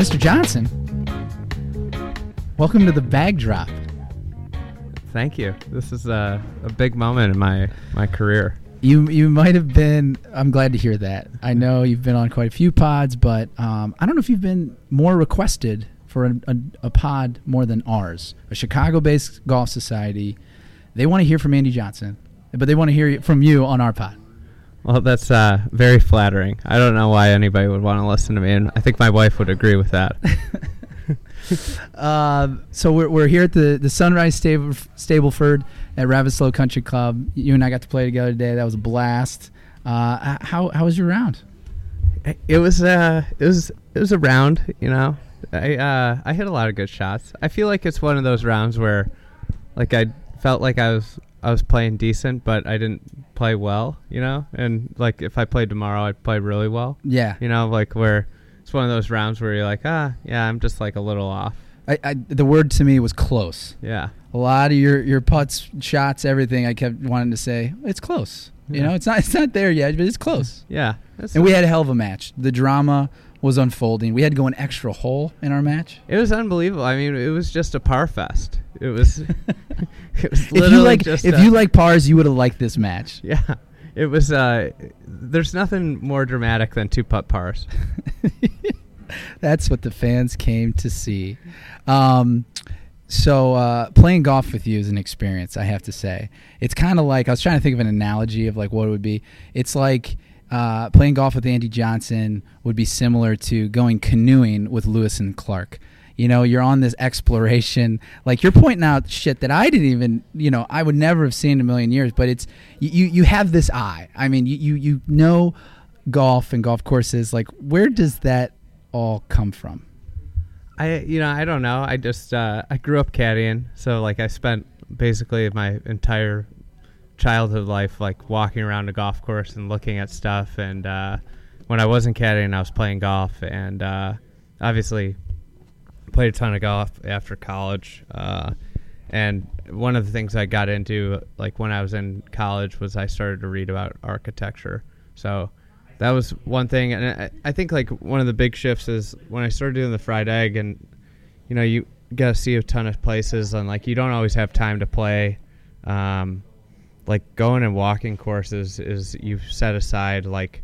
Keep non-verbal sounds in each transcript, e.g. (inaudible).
Mr. Johnson, welcome to the bag drop. Thank you. This is a, a big moment in my, my career. You you might have been. I'm glad to hear that. I know you've been on quite a few pods, but um, I don't know if you've been more requested for a, a, a pod more than ours. A Chicago-based golf society. They want to hear from Andy Johnson, but they want to hear from you on our pod. Well, that's uh, very flattering. I don't know why anybody would want to listen to me, and I think my wife would agree with that. uh, (laughs) so we're, we're here at the, the Sunrise Stable, Stableford at Ravisloe Country Club. You and I got to play together today. That was a blast. Uh, how how was your round? It was uh it was it was a round. You know, I uh I hit a lot of good shots. I feel like it's one of those rounds where, like, I felt like I was I was playing decent, but I didn't play well. You know, and like if I played tomorrow, I'd play really well. Yeah. You know, like where it's one of those rounds where you're like, ah, yeah, I'm just like a little off. I, I the word to me was close. Yeah. A lot of your your putts, shots, everything. I kept wanting to say it's close. Yeah. You know, it's not it's not there yet, but it's close. Yeah. And we had a hell of a match. The drama was unfolding. We had to go an extra hole in our match. It was unbelievable. I mean, it was just a par fest. It was. (laughs) (laughs) it was if you like, if you like pars, you would have liked this match. (laughs) Yeah, it was. Uh, there's nothing more dramatic than two putt pars. That's what the fans came to see. Um, so uh, playing golf with you is an experience, I have to say. It's kind of like I was trying to think of an analogy of like what it would be. It's like uh, playing golf with Andy Johnson would be similar to going canoeing with Lewis and Clark. You know, you're on this exploration. Like you're pointing out shit that I didn't even, you know, I would never have seen in a million years. But it's you, you have this eye. I mean, you, you, you know golf and golf courses. Like, where does that all come from? I you know I don't know. I just uh, I grew up caddying, so like I spent basically my entire childhood life like walking around a golf course and looking at stuff. And uh, when I wasn't caddying, I was playing golf, and uh, obviously played a ton of golf after college. Uh, and one of the things I got into, like when I was in college, was I started to read about architecture. So that was one thing, and I, I think like one of the big shifts is when I started doing the fried egg, and you know you got to see a ton of places, and like you don't always have time to play. Um, like going and walking courses is you've set aside like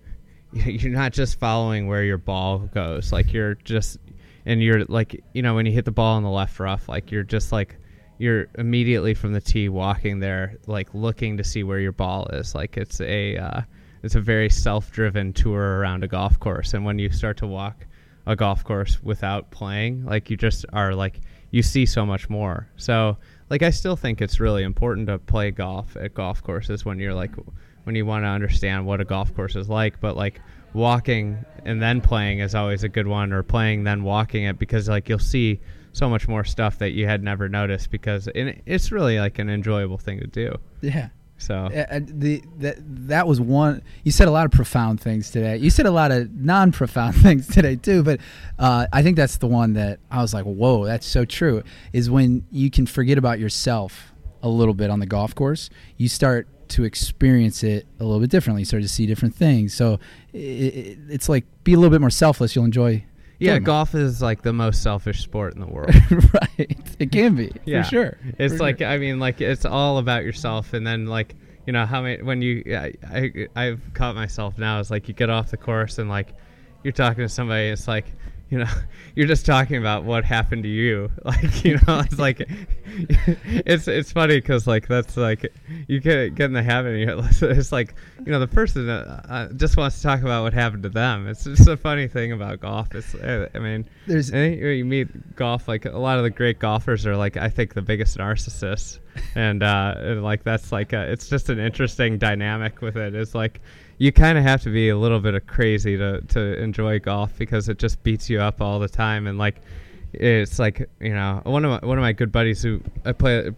(laughs) you're not just following where your ball goes like you're just and you're like you know when you hit the ball on the left rough like you're just like you're immediately from the tee walking there like looking to see where your ball is. Like it's a uh, it's a very self-driven tour around a golf course. And when you start to walk a golf course without playing like you just are like you see so much more. So like i still think it's really important to play golf at golf courses when you're like when you want to understand what a golf course is like. But like walking and then playing is always a good one or playing then walking it because like you'll see so much more stuff that you had never noticed because it's really like an enjoyable thing to do yeah so uh, the that that was one. You said a lot of profound things today. You said a lot of non-profound (laughs) things today too. But uh, I think that's the one that I was like, "Whoa, that's so true." Is when you can forget about yourself a little bit on the golf course. You start to experience it a little bit differently. Start to see different things. So it, it, it's like be a little bit more selfless. You'll enjoy yeah, golf is like the most selfish sport in the world. (laughs) right. It can be. yeah. For sure. It's for like sure. I mean like it's all about yourself and then like you know how many when you I, I I've caught myself now is like you get off the course and like you're talking to somebody it's like you know (laughs) you're just talking about what happened to you. (laughs) Like you know it's like (laughs) it's it's funny because like that's like you get get in the habit it's like you know the person uh, just wants to talk about what happened to them. It's just a funny thing about golf. It's uh, i mean there's you meet golf like a lot of the great golfers are like i think the biggest narcissists. And uh and like that's like a, it's just an interesting dynamic with it. It's like you kind of have to be a little bit of crazy to to enjoy golf because it just beats you up all the time and like it's like you know one of my, one of my good buddies who I play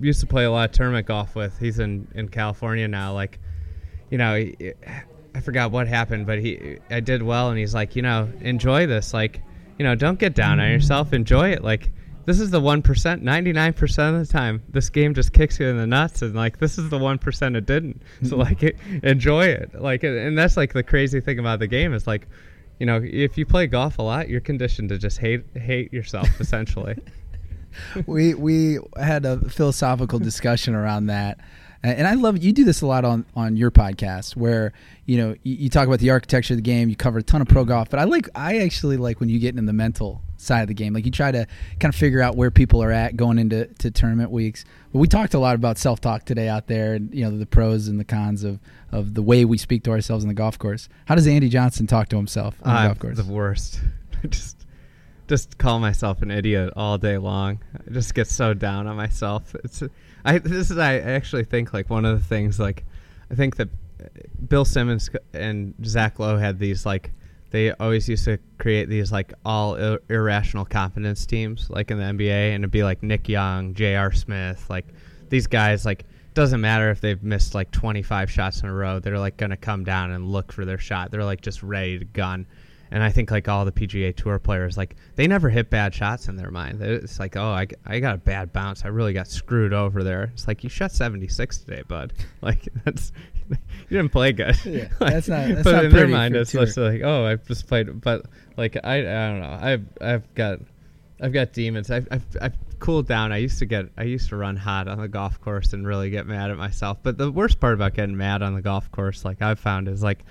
used to play a lot of tournament golf with. He's in in California now. Like, you know, he, I forgot what happened, but he I did well, and he's like, you know, enjoy this. Like, you know, don't get down on yourself. Enjoy it. Like this is the 1%, 99% of the time, this game just kicks you in the nuts. And like, this is the 1% it didn't. So, mm-hmm. like, it, enjoy it. Like, and that's like the crazy thing about the game is like, you know, if you play golf a lot, you're conditioned to just hate hate yourself essentially. (laughs) we we had a philosophical discussion around that. And I love you do this a lot on, on your podcast where you know you, you, talk about the architecture of the game. You cover a ton of pro golf, but I like I actually like when you get into the mental side of the game. Like you try to kind of figure out where people are at going into to tournament weeks. But we talked a lot about self talk today out there, and you know the pros and the cons of of the way we speak to ourselves on the golf course. How does Andy Johnson talk to himself on the golf course? The worst. (laughs) just just call myself an idiot all day long. I just get so down on myself. It's I this is I actually think like one of the things like I think that Bill Simmons and Zach Lowe had these like they always used to create these like all ir- irrational confidence teams like in the NBA and it'd be like Nick Young, J.R. Smith, like these guys like doesn't matter if they've missed like 25 shots in a row, they're like going to come down and look for their shot. They're like just ready to gun. And I think like all the PGA Tour players, like they never hit bad shots in their mind. It's like, oh, I, I got a bad bounce. I really got screwed over there. It's like you shot 76 today, bud. (laughs) Like that's (laughs) you didn't play good. Yeah, (laughs) like, that's not. That's but not in their mind, it's just like, oh, I just played. But like I, I don't know. I've I've got I've got demons. I've, I've I've cooled down. I used to get I used to run hot on the golf course and really get mad at myself. But the worst part about getting mad on the golf course, like I've found, is like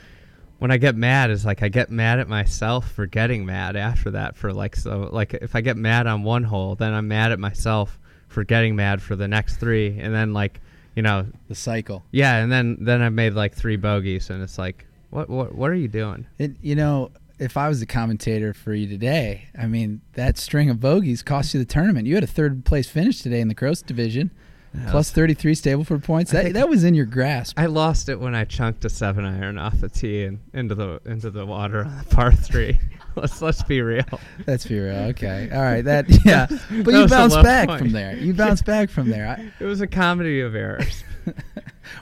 when I get mad is like I get mad at myself for getting mad after that for like so like if I get mad on one hole then I'm mad at myself for getting mad for the next three. And then like you know the cycle. Yeah and then then I made like three bogeys and it's like what what what are you doing? It you know if I was the commentator for you today I mean that string of bogeys cost you the tournament. You had a third place finish today in the Gross division Plus 33 Stableford points. That that was in your grasp. I lost it when I chunked a seven iron off the tee and into the into the water on the par three. (laughs) let's let's be real. Let's be real. Okay. (laughs) All right. That yeah. But that you bounced back point. from there. You bounced back from there. I, (laughs) it was a comedy of errors.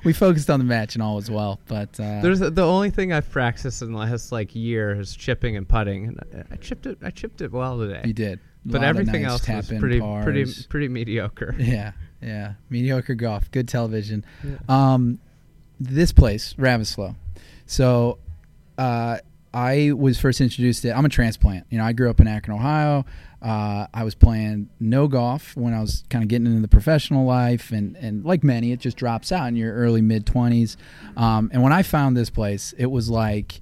we focused on the match and all as well, but uh, there's a, the only thing I've practiced in the last like year is chipping and putting, and I, I chipped it. I chipped it well today. You did. but everything nice else was pretty pars. pretty pretty mediocre. Yeah. Yeah, mediocre golf, good television. Yeah. Um, this place, Ravisloe. So, uh, I was first introduced to. I'm a transplant. You know, I grew up in Akron, Ohio. Uh, I was playing no golf when I was kind of getting into the professional life, and and like many, it just drops out in your early mid 20s. Um, and when I found this place, it was like.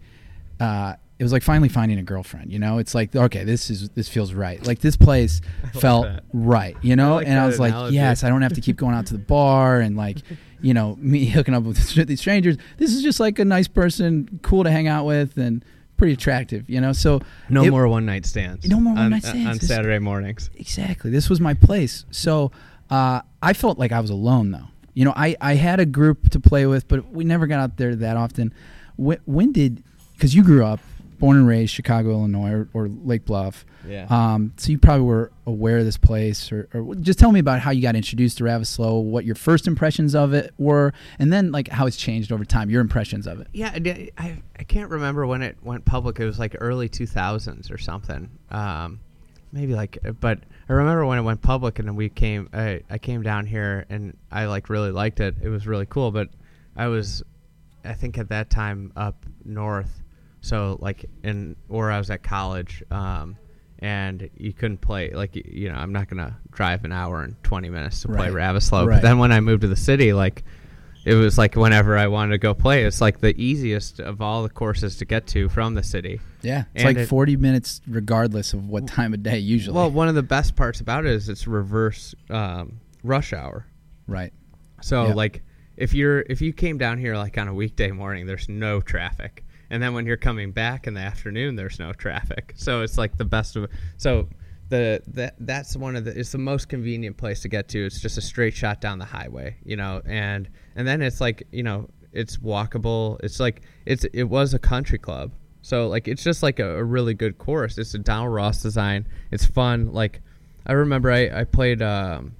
Uh, it was like finally finding a girlfriend. You know, it's like okay, this is this feels right. Like this place (laughs) felt that. right. You know, I like and I was like, yes, I don't have to keep going out to the bar and like, (laughs) you know, me hooking up with (laughs) these strangers. This is just like a nice person, cool to hang out with, and pretty attractive. You know, so no it, more one night stands. No more one night stands on, Saturday mornings. Exactly. This was my place. So uh, I felt like I was alone though. You know, I I had a group to play with, but we never got out there that often. When, when did because you grew up born and raised Chicago, Illinois, or, or Lake Bluff. Yeah. Um, so you probably were aware of this place, or, or, just tell me about how you got introduced to Ravisloe, what your first impressions of it were, and then like how it's changed over time. Your impressions of it. Yeah, I, I can't remember when it went public. It was like early 2000s or something. Um, maybe like, but I remember when it went public, and then we came. I, I came down here, and I like really liked it. It was really cool, but I was, I think at that time up north so like in or I was at college, um, and you couldn't play like you know I'm not gonna drive an hour and 20 minutes to play right. Ravisloe. Right. But then when I moved to the city, like it was like whenever I wanted to go play, it's like the easiest of all the courses to get to from the city. Yeah, it's and like it, 40 minutes regardless of what time of day usually. Well, one of the best parts about it is it's reverse um, rush hour. Right. So yep. like if you're if you came down here like on a weekday morning, there's no traffic and then when you're coming back in the afternoon there's no traffic. So it's like the best of so the that that's one of the it's the most convenient place to get to. It's just a straight shot down the highway you know and and then it's like you know it's walkable. It's like it's it was a country club. So like it's just like a, a really good course. It's a Donald Ross design. It's fun. Like I remember I I played um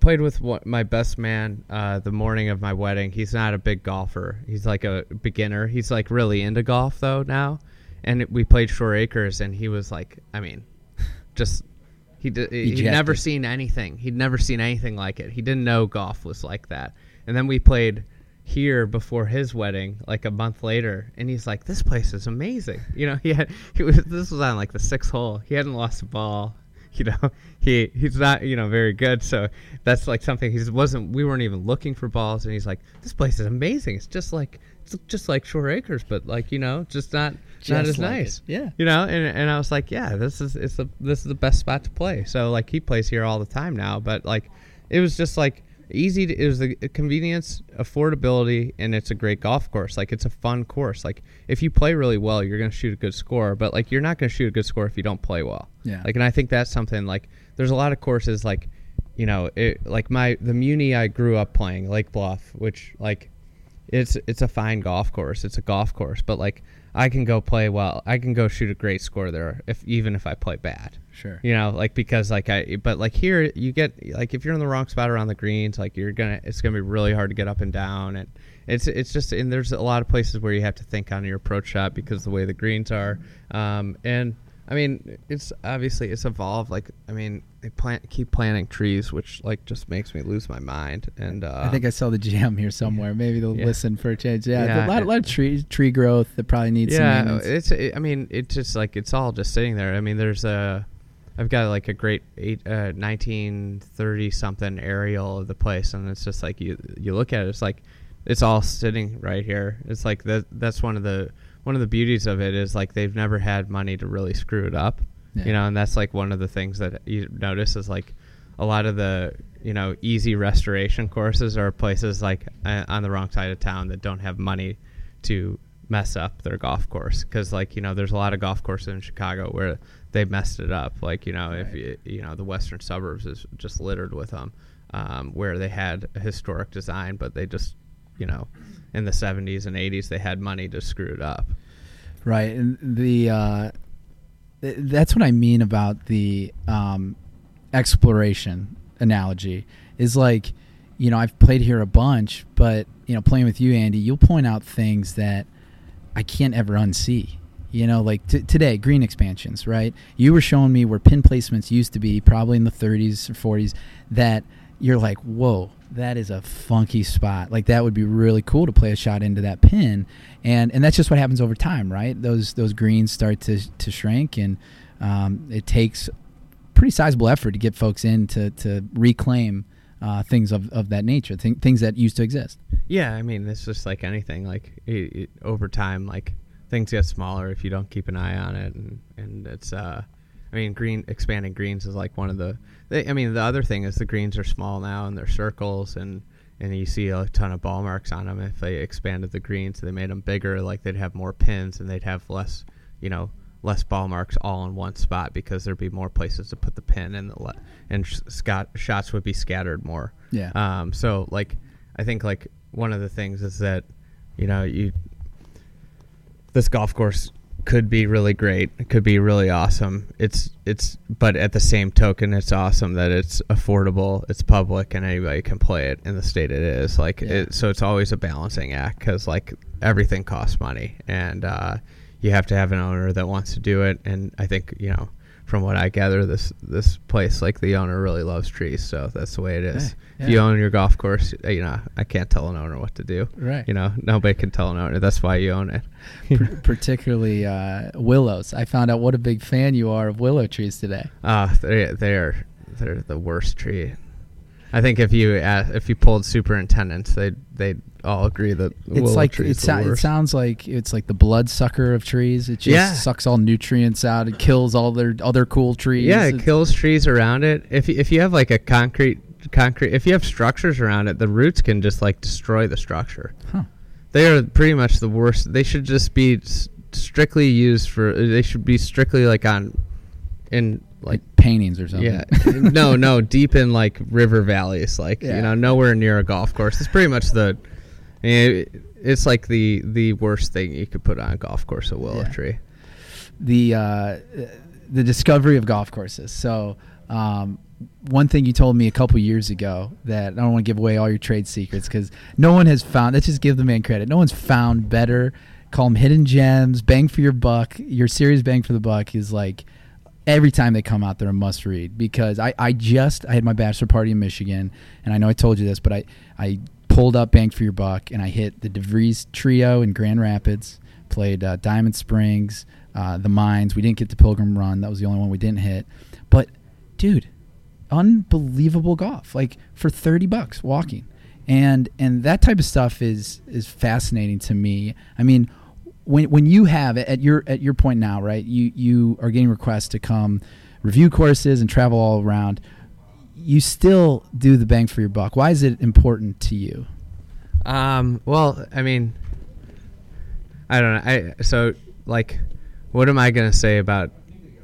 played with my best man uh, the morning of my wedding. He's not a big golfer. He's like a beginner. He's like really into golf though now. And we played Shore Acres, and he was like, I mean, (laughs) just he he'd never seen anything. He'd never seen anything like it. He didn't know golf was like that. And then we played. here before his wedding, like a month later, and he's like, "This place is amazing." You know, he had he was this was on like the sixth hole. He hadn't lost a ball. (laughs) You know, he he's not you know very good. So that's like something he wasn't. We weren't even looking for balls, and he's like, "This place is amazing. It's just like it's just like Shore Acres, but like you know, just not Just not as like nice." it. Yeah. you know and, and i was like yeah this is it's the this is the best spot to play so like he plays here all the time now but like it was just like easy to, it was the convenience affordability and it's a great golf course. Like it's a fun course. Like if you play really well you're going to shoot a good score but like you're not going to shoot a good score if you don't play well. Yeah. like and i think that's something like there's a lot of courses like you know it like my the muni i grew up playing lake bluff which like it's it's a fine golf course. It's a golf course, but like I can go play well. I can go shoot a great score there if even if I play bad. Sure. You know, like because like I but like here you get like if you're in the wrong spot around the greens, like you're gonna it's gonna be really hard to get up and down and it's it's just and there's a lot of places where you have to think on your approach shot because the way the greens are. Um, and I mean, it's obviously it's evolved. Like I mean, they plant keep planting trees, which like just makes me lose my mind. And uh, I think I saw the jam here somewhere. Maybe they'll Yeah. listen for a change. Yeah, Yeah, a lot, it- lot of tree tree growth that probably needs yeah, it's. It, I mean, it's just like it's all just sitting there. I mean, there's a. I've got like a great eight, uh, 1930 something aerial of the place, and it's just like you you look at it, it's like it's all sitting right here. It's like that. That's one of the one of the beauties of it is like they've never had money to really screw it up, Yeah. you know, and that's like one of the things that you notice is like a lot of the you know easy restoration courses are places like uh, on the wrong side of town that don't have money to mess up their golf course. Because like you know there's a lot of golf courses in chicago where they messed it up. Like you know if you, you know the western suburbs is just littered with them um, where they had a historic design but they just you know in the 70s and 80s they had money to screw it up Right, and the uh, th- that's what I mean about the um, exploration analogy. Is like, you know, I've played here a bunch, but you know, playing with you, Andy, you'll point out things that I can't ever unsee. You know, like t- today, green expansions, right? You were showing me where pin placements used to be, probably in the 30s or 40s, that you're like, whoa, that is a funky spot. Like that would be really cool to play a shot into that pin, and and that's just what happens over time, right? Those those greens start to to shrink, and um, it takes pretty sizable effort to get folks in to to reclaim uh, things of, of that nature, th- things that used to exist. Yeah, I mean, it's just like anything. Like it, it, over time, like things get smaller if you don't keep an eye on it, and and it's. uh I mean, green expanding greens is like one of the. They, I mean, the other thing is the greens are small now and they're circles, and and you see a ton of ball marks on them. If they expanded the greens, and they made them bigger, like they'd have more pins and they'd have less, you know, less ball marks all in one spot because there'd be more places to put the pin and the le- and sh- scot- shots would be scattered more. Yeah. Um, so like, I think like one of the things is that, you know, you this golf course could be really great. It could be really awesome. It's it's but at the same token, it's awesome that it's affordable, it's public, and anybody can play it in the state it is. Like Yeah. it, so, it's always a balancing act because like everything costs money, and uh, you have to have an owner that wants to do it. And I think you know. From what I gather, this this place, like the owner, really loves trees, so that's the way it is. Yeah, If you own your golf course, uh, you know I can't tell an owner what to do. Right. You know, nobody can tell an owner. That's why you own it. (laughs) P- particularly uh, willows. I found out what a big fan you are of willow trees today. Ah, they they're they're the worst tree. I think if you ask, if you polled superintendents, they they would all agree that It's willow like it, sou- it sounds like it's like the blood sucker of trees. It just Yeah. sucks all nutrients out. It kills all their other cool trees. yeah, it It's- kills trees around it. If you, if you have like a concrete concrete, if you have structures around it, the roots can just like destroy the structure. Huh. They are pretty much the worst. They should just be strictly used for. They should be strictly like on in like like paintings or something. Yeah. no, no, deep in like river valleys, like Yeah. you know, nowhere near a golf course. It's pretty much the. Eh, It's like the the worst thing you could put on a golf course, a willow Yeah. tree. the uh, the discovery of golf courses. So um, one thing you told me a couple years ago that I don't want to give away all your trade secrets because no one has found. Let's just give the man credit. No one's found better. Call them hidden gems, bang for your buck. Your series bang for the buck is like every time they come out, they're a must read because I, I just I had my bachelor party in Michigan, and I know I told you this, but I I pulled up Bang for Your Buck and I hit the DeVries Trio in Grand Rapids. Played uh, Diamond Springs, uh, the Mines. We didn't get to Pilgrim Run. That was the only one we didn't hit. But, dude, unbelievable golf. Like for thirty bucks walking, and and that type of stuff is is fascinating to me. I mean, when when you have at your at your point now, right? You you are getting requests to come review courses and travel all around. You still do the bang for your buck. Why is it important to you? Um, well, I mean, I don't know. I so like, what am I gonna say about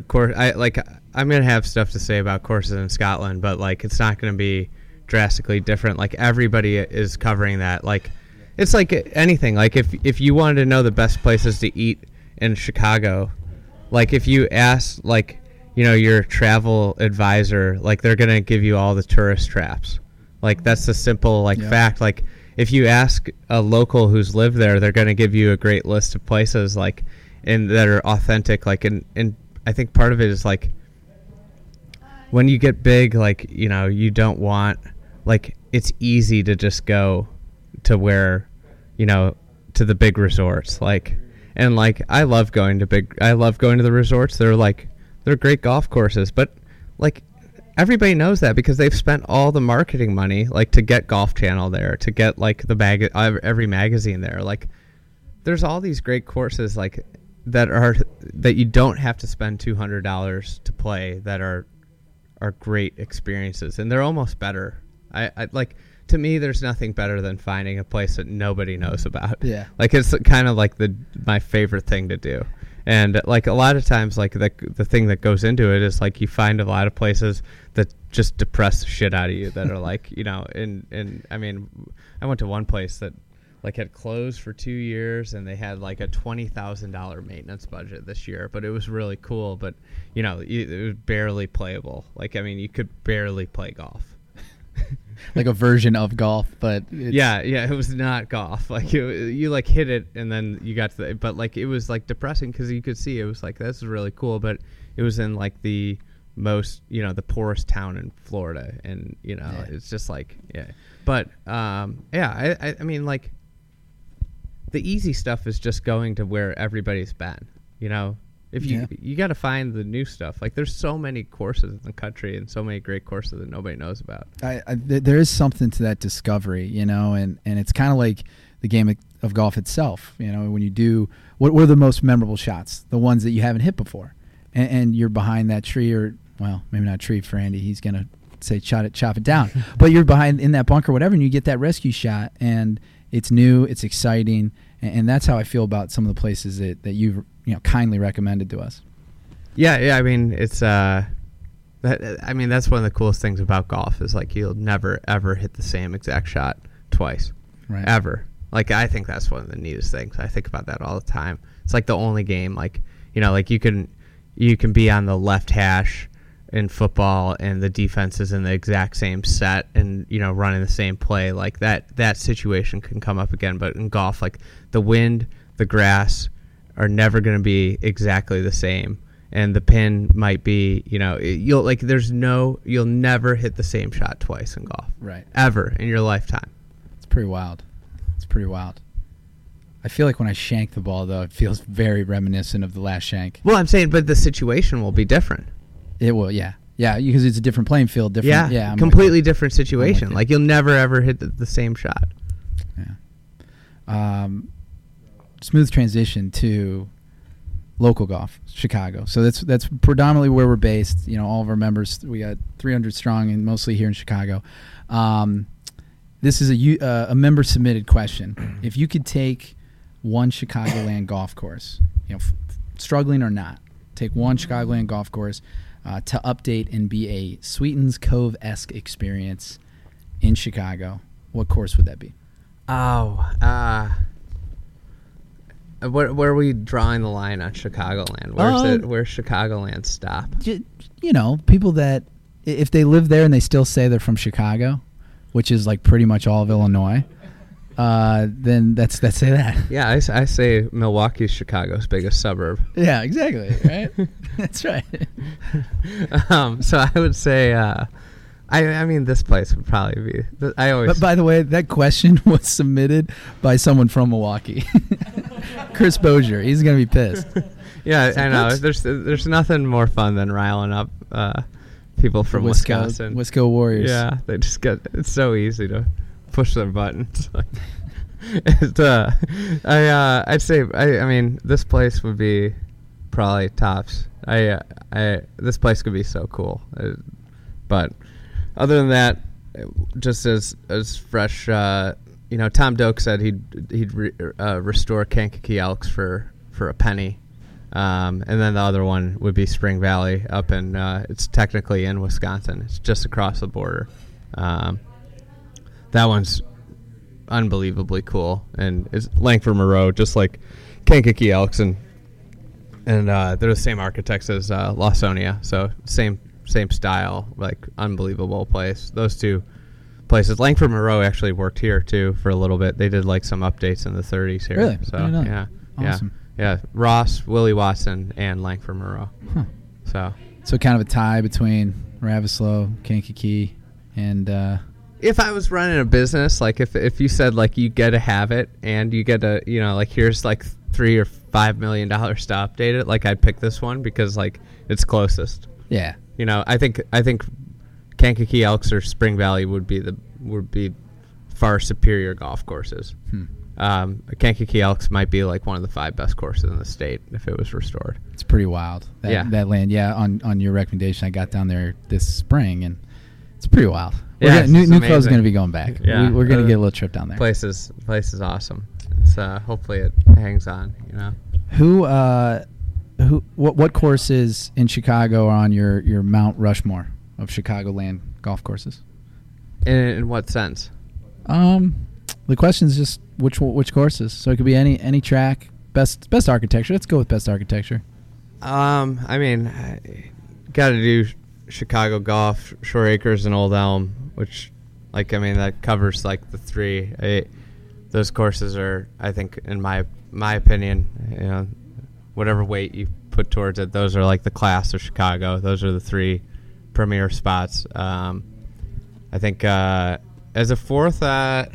course? I like I'm gonna have stuff to say about courses in Scotland, but like it's not gonna be drastically different. Like everybody is covering that. Like it's like anything. Like if if you wanted to know the best places to eat in Chicago, like if you ask like you know your travel advisor, like they're gonna give you all the tourist traps. Like that's the simple like Yeah. fact. Like if you ask a local who's lived there, they're gonna give you a great list of places like and that are authentic. Like and and I think part of it is like when you get big, like you know, you don't want like it's easy to just go to where you know to the big resorts like and like I love going to big I love going to the resorts they're like they're great golf courses but like everybody knows that because they've spent all the marketing money like to get golf channel there to get like the mag every magazine there. Like there's all these great courses like that are that you don't have to spend $200 to play that are are great experiences and they're almost better. I, I like to me there's nothing better than finding a place that nobody knows about. Yeah. like it's kind of like the my favorite thing to do and like a lot of times like the, the thing that goes into it is like you find a lot of places that just depress the shit out of you that are (laughs) like you know and and i mean i went to one place that like had closed for two years and they had like a twenty thousand dollar maintenance budget this year but it was really cool but you know it it was barely playable. Like i mean you could barely play golf (laughs) Like a version of golf, but it's, yeah, yeah, it was not golf. (laughs) Like you, you like hit it and then you got to the, but like it was like depressing because you could see it was like this is really cool, but it was in like the most you know the poorest town in Florida, and you know Yeah. it's just like yeah, but um yeah, I, I I mean like the easy stuff is just going to where everybody's been, you know. If you Yeah. you got to find the new stuff. Like there's so many courses in the country and so many great courses that nobody knows about. I, I, th- there is something to that discovery, you know, and, and it's kind of like the game of, of golf itself. You know, when you do what, were the most memorable shots? The ones that you haven't hit before, and, and you're behind that tree, or well, maybe not tree for Andy. He's gonna say chop it, chop it down, (laughs) but you're behind in that bunker, whatever, and you get that rescue shot, and it's new, it's exciting, and, and that's how I feel about some of the places that, that you've you know kindly recommended to us. Yeah, yeah. I mean, it's uh, that I mean that's one of the coolest things about golf is like you'll never ever hit the same exact shot twice, Right. ever. Like I think that's one of the neatest things. I think about that all the time. It's like the only game like you know like you can you can be on the left hash in football and the defense is in the exact same set and you know running the same play like that that situation can come up again but in golf like the wind the grass are never going to be exactly the same and the pin might be you know you'll like there's no you'll never hit the same shot twice in golf Right. ever in your lifetime It's pretty wild. It's pretty wild. I feel like when I shank the ball, though, it feels very reminiscent of the last shank. well i'm saying but the situation will be different It will, yeah, yeah, because it's a different playing field. Different, yeah, yeah, I'm completely different situation you. like you'll never ever hit the, the same shot. Yeah. Um, smooth transition to local golf, Chicago. So that's that's predominantly where we're based. You know, all of our members, we got 300 strong, and mostly here in Chicago. Um, this is a uh, a member submitted question. If you could take one Chicagoland golf course, you know, f- struggling or not, take one Chicagoland golf course uh, to update and be a Sweetens Cove esque experience in Chicago. What course would that be? oh uh where, where are we drawing the line on Chicagoland? Where's Uh, it? Where's Chicagoland stop? Ju- You know, people that if they live there and they still say they're from Chicago, which is like pretty much all of Illinois, uh, then that's that's say that. (laughs) Yeah, I say Milwaukee's Chicago's biggest suburb. Yeah, exactly. Right. (laughs) (laughs) that's right. um, so I would say, uh, I I mean, this place would probably be. th- I always. But by the way, that question was submitted by someone from Milwaukee. Chris Bozier. He's gonna be pissed. yeah, I know. There's there's nothing more fun than riling up uh, people from Wisco, Wisconsin. Wisco Warriors. Yeah, they just get. It's so easy to push their buttons. (laughs) it, uh, I uh, I'd say I I mean this place would be probably tops. I uh, I this place could be so cool, uh, but other than that, just as as fresh. Uh, you know, Tom Doak said he'd he'd re, uh, restore Kankakee Elks for for a penny. Um, and then the other one would be Spring Valley up in, it's technically in Wisconsin. It's just across the border. Um, that one's unbelievably cool. And it's Langford Moreau, just like Kankakee Elks. And, and uh, they're the same architects as uh, Lawsonia. So same same style, like unbelievable place. Those two places. Langford Moreau actually worked here too for a little bit. They did like some updates in the 30s here. Really? So I didn't know that. yeah, Awesome. yeah, yeah. Ross, Willie Watson, and Langford Moreau. Huh. So So kind of a tie between Ravisloe, Kankakee, and uh, if I was running a business, like if if you said like you get to have it and you get to you know like here's like three or five million dollars to update it, like I'd pick this one because like it's closest. yeah, You know, I think I think Kankakee Elks or Spring Valley would be the would be far superior golf courses. Hmm. Um, Kankakee Elks might be like one of the five best courses in the state if it was restored. it's pretty wild. That, Yeah. that land. Yeah, on on your recommendation, I got down there this spring, and it's pretty wild. We're Yeah, gonna, new, just new Club's amazing. going to be going back. Yeah. we, we're going to Uh, get a little trip down there. Place is place is awesome. So uh, hopefully it hangs on. You know. Who uh, who what what courses in Chicago are on your your Mount Rushmore of Chicagoland golf courses? In, in what sense? Um, the question is just which which courses. So it could be any any track. Best best architecture. Let's go with best architecture. Um, I mean, got to do Chicago Golf, Shore Acres, and Old Elm, which, like, I mean, that covers like the three. I, those courses are, I think, in my my opinion, you know, whatever weight you put towards it, those are like the class of Chicago. Those are the three premier spots. Um, I think uh, as a fourth, uh, y-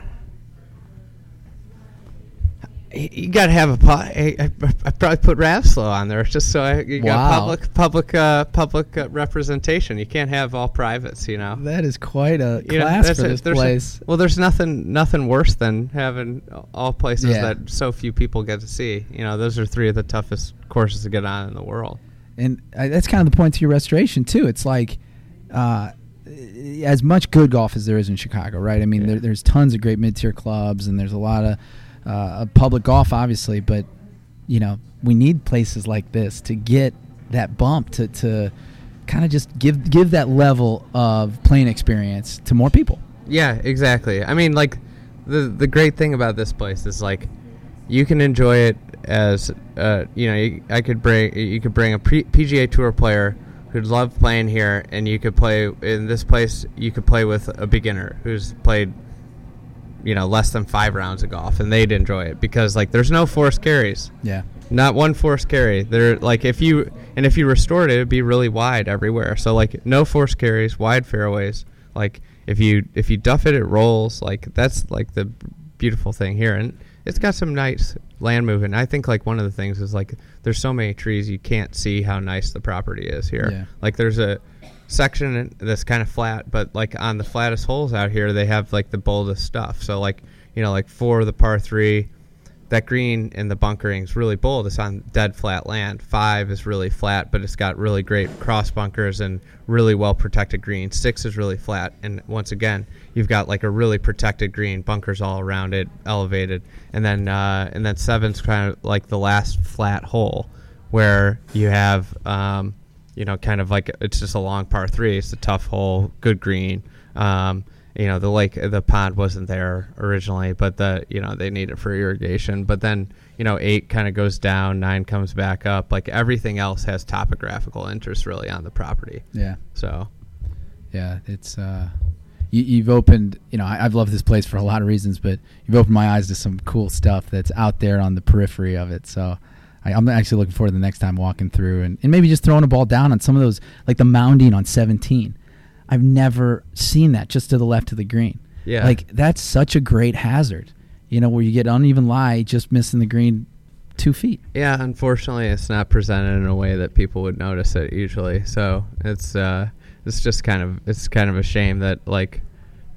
you got to have a. po- I, I, I probably put Ravisloe on there just so I, you got Wow. public public uh, public uh, representation. You can't have all privates, you know. That is quite a You know, class that's for a- this there's a- place. well, there's nothing nothing worse than having all places Yeah. that so few people get to see. You know, those are three of the toughest courses to get on in the world. and uh, that's kind of the point to your restoration too. It's like uh, as much good golf as there is in Chicago, right? I mean, Yeah. there, there's tons of great mid-tier clubs, and there's a lot of uh, public golf, obviously. But you know, we need places like this to get that bump to to kind of just give give that level of playing experience to more people. Yeah, exactly. I mean, like the the great thing about this place is like you can enjoy it as uh, you know. You, I could bring you could bring a PGA Tour player who'd love playing here, and you could play in this place. You could play with a beginner who's played you know less than five rounds of golf, and they'd enjoy it because like there's no forced carries. Yeah, Not one forced carry. They're like if you and if you restored it, it'd be really wide everywhere. So like no forced carries, wide fairways. Like if you if you duff it, it rolls. Like that's like the beautiful thing here, and it's got some nice land movement. I think like one of the things is like there's so many trees you can't see how nice the property is here. Yeah. Like there's a section that's kind of flat, but like on the flattest holes out here, they have like the boldest stuff. So like you know like for the par three that green in the bunkering is really bold. It's on dead flat land. Five is really flat, but it's got really great cross bunkers and really well protected green. Six is really flat, and once again, you've got like a really protected green, bunkers all around it, elevated, and then uh, and then seven's kind of like the last flat hole, where you have um, you know kind of like it's just a long par three. It's a tough hole, good green. Um, you know the lake the pond wasn't there originally but the you know they need it for irrigation but then you know eight kind of goes down nine comes back up like everything else has topographical interest really on the property yeah. so Yeah, it's uh, you, you've opened. You know, I, I've loved this place for a lot of reasons, but you've opened my eyes to some cool stuff that's out there on the periphery of it. So I, I'm actually looking forward to the next time walking through and, and maybe just throwing a ball down on some of those, like the mounding on 17. I've never seen that just to the left of the green. Yeah. Like that's such a great hazard. You know, where you get uneven lie, just missing the green two feet. Yeah, unfortunately, it's not presented in a way that people would notice it usually. So it's uh, it's just kind of it's kind of a shame that like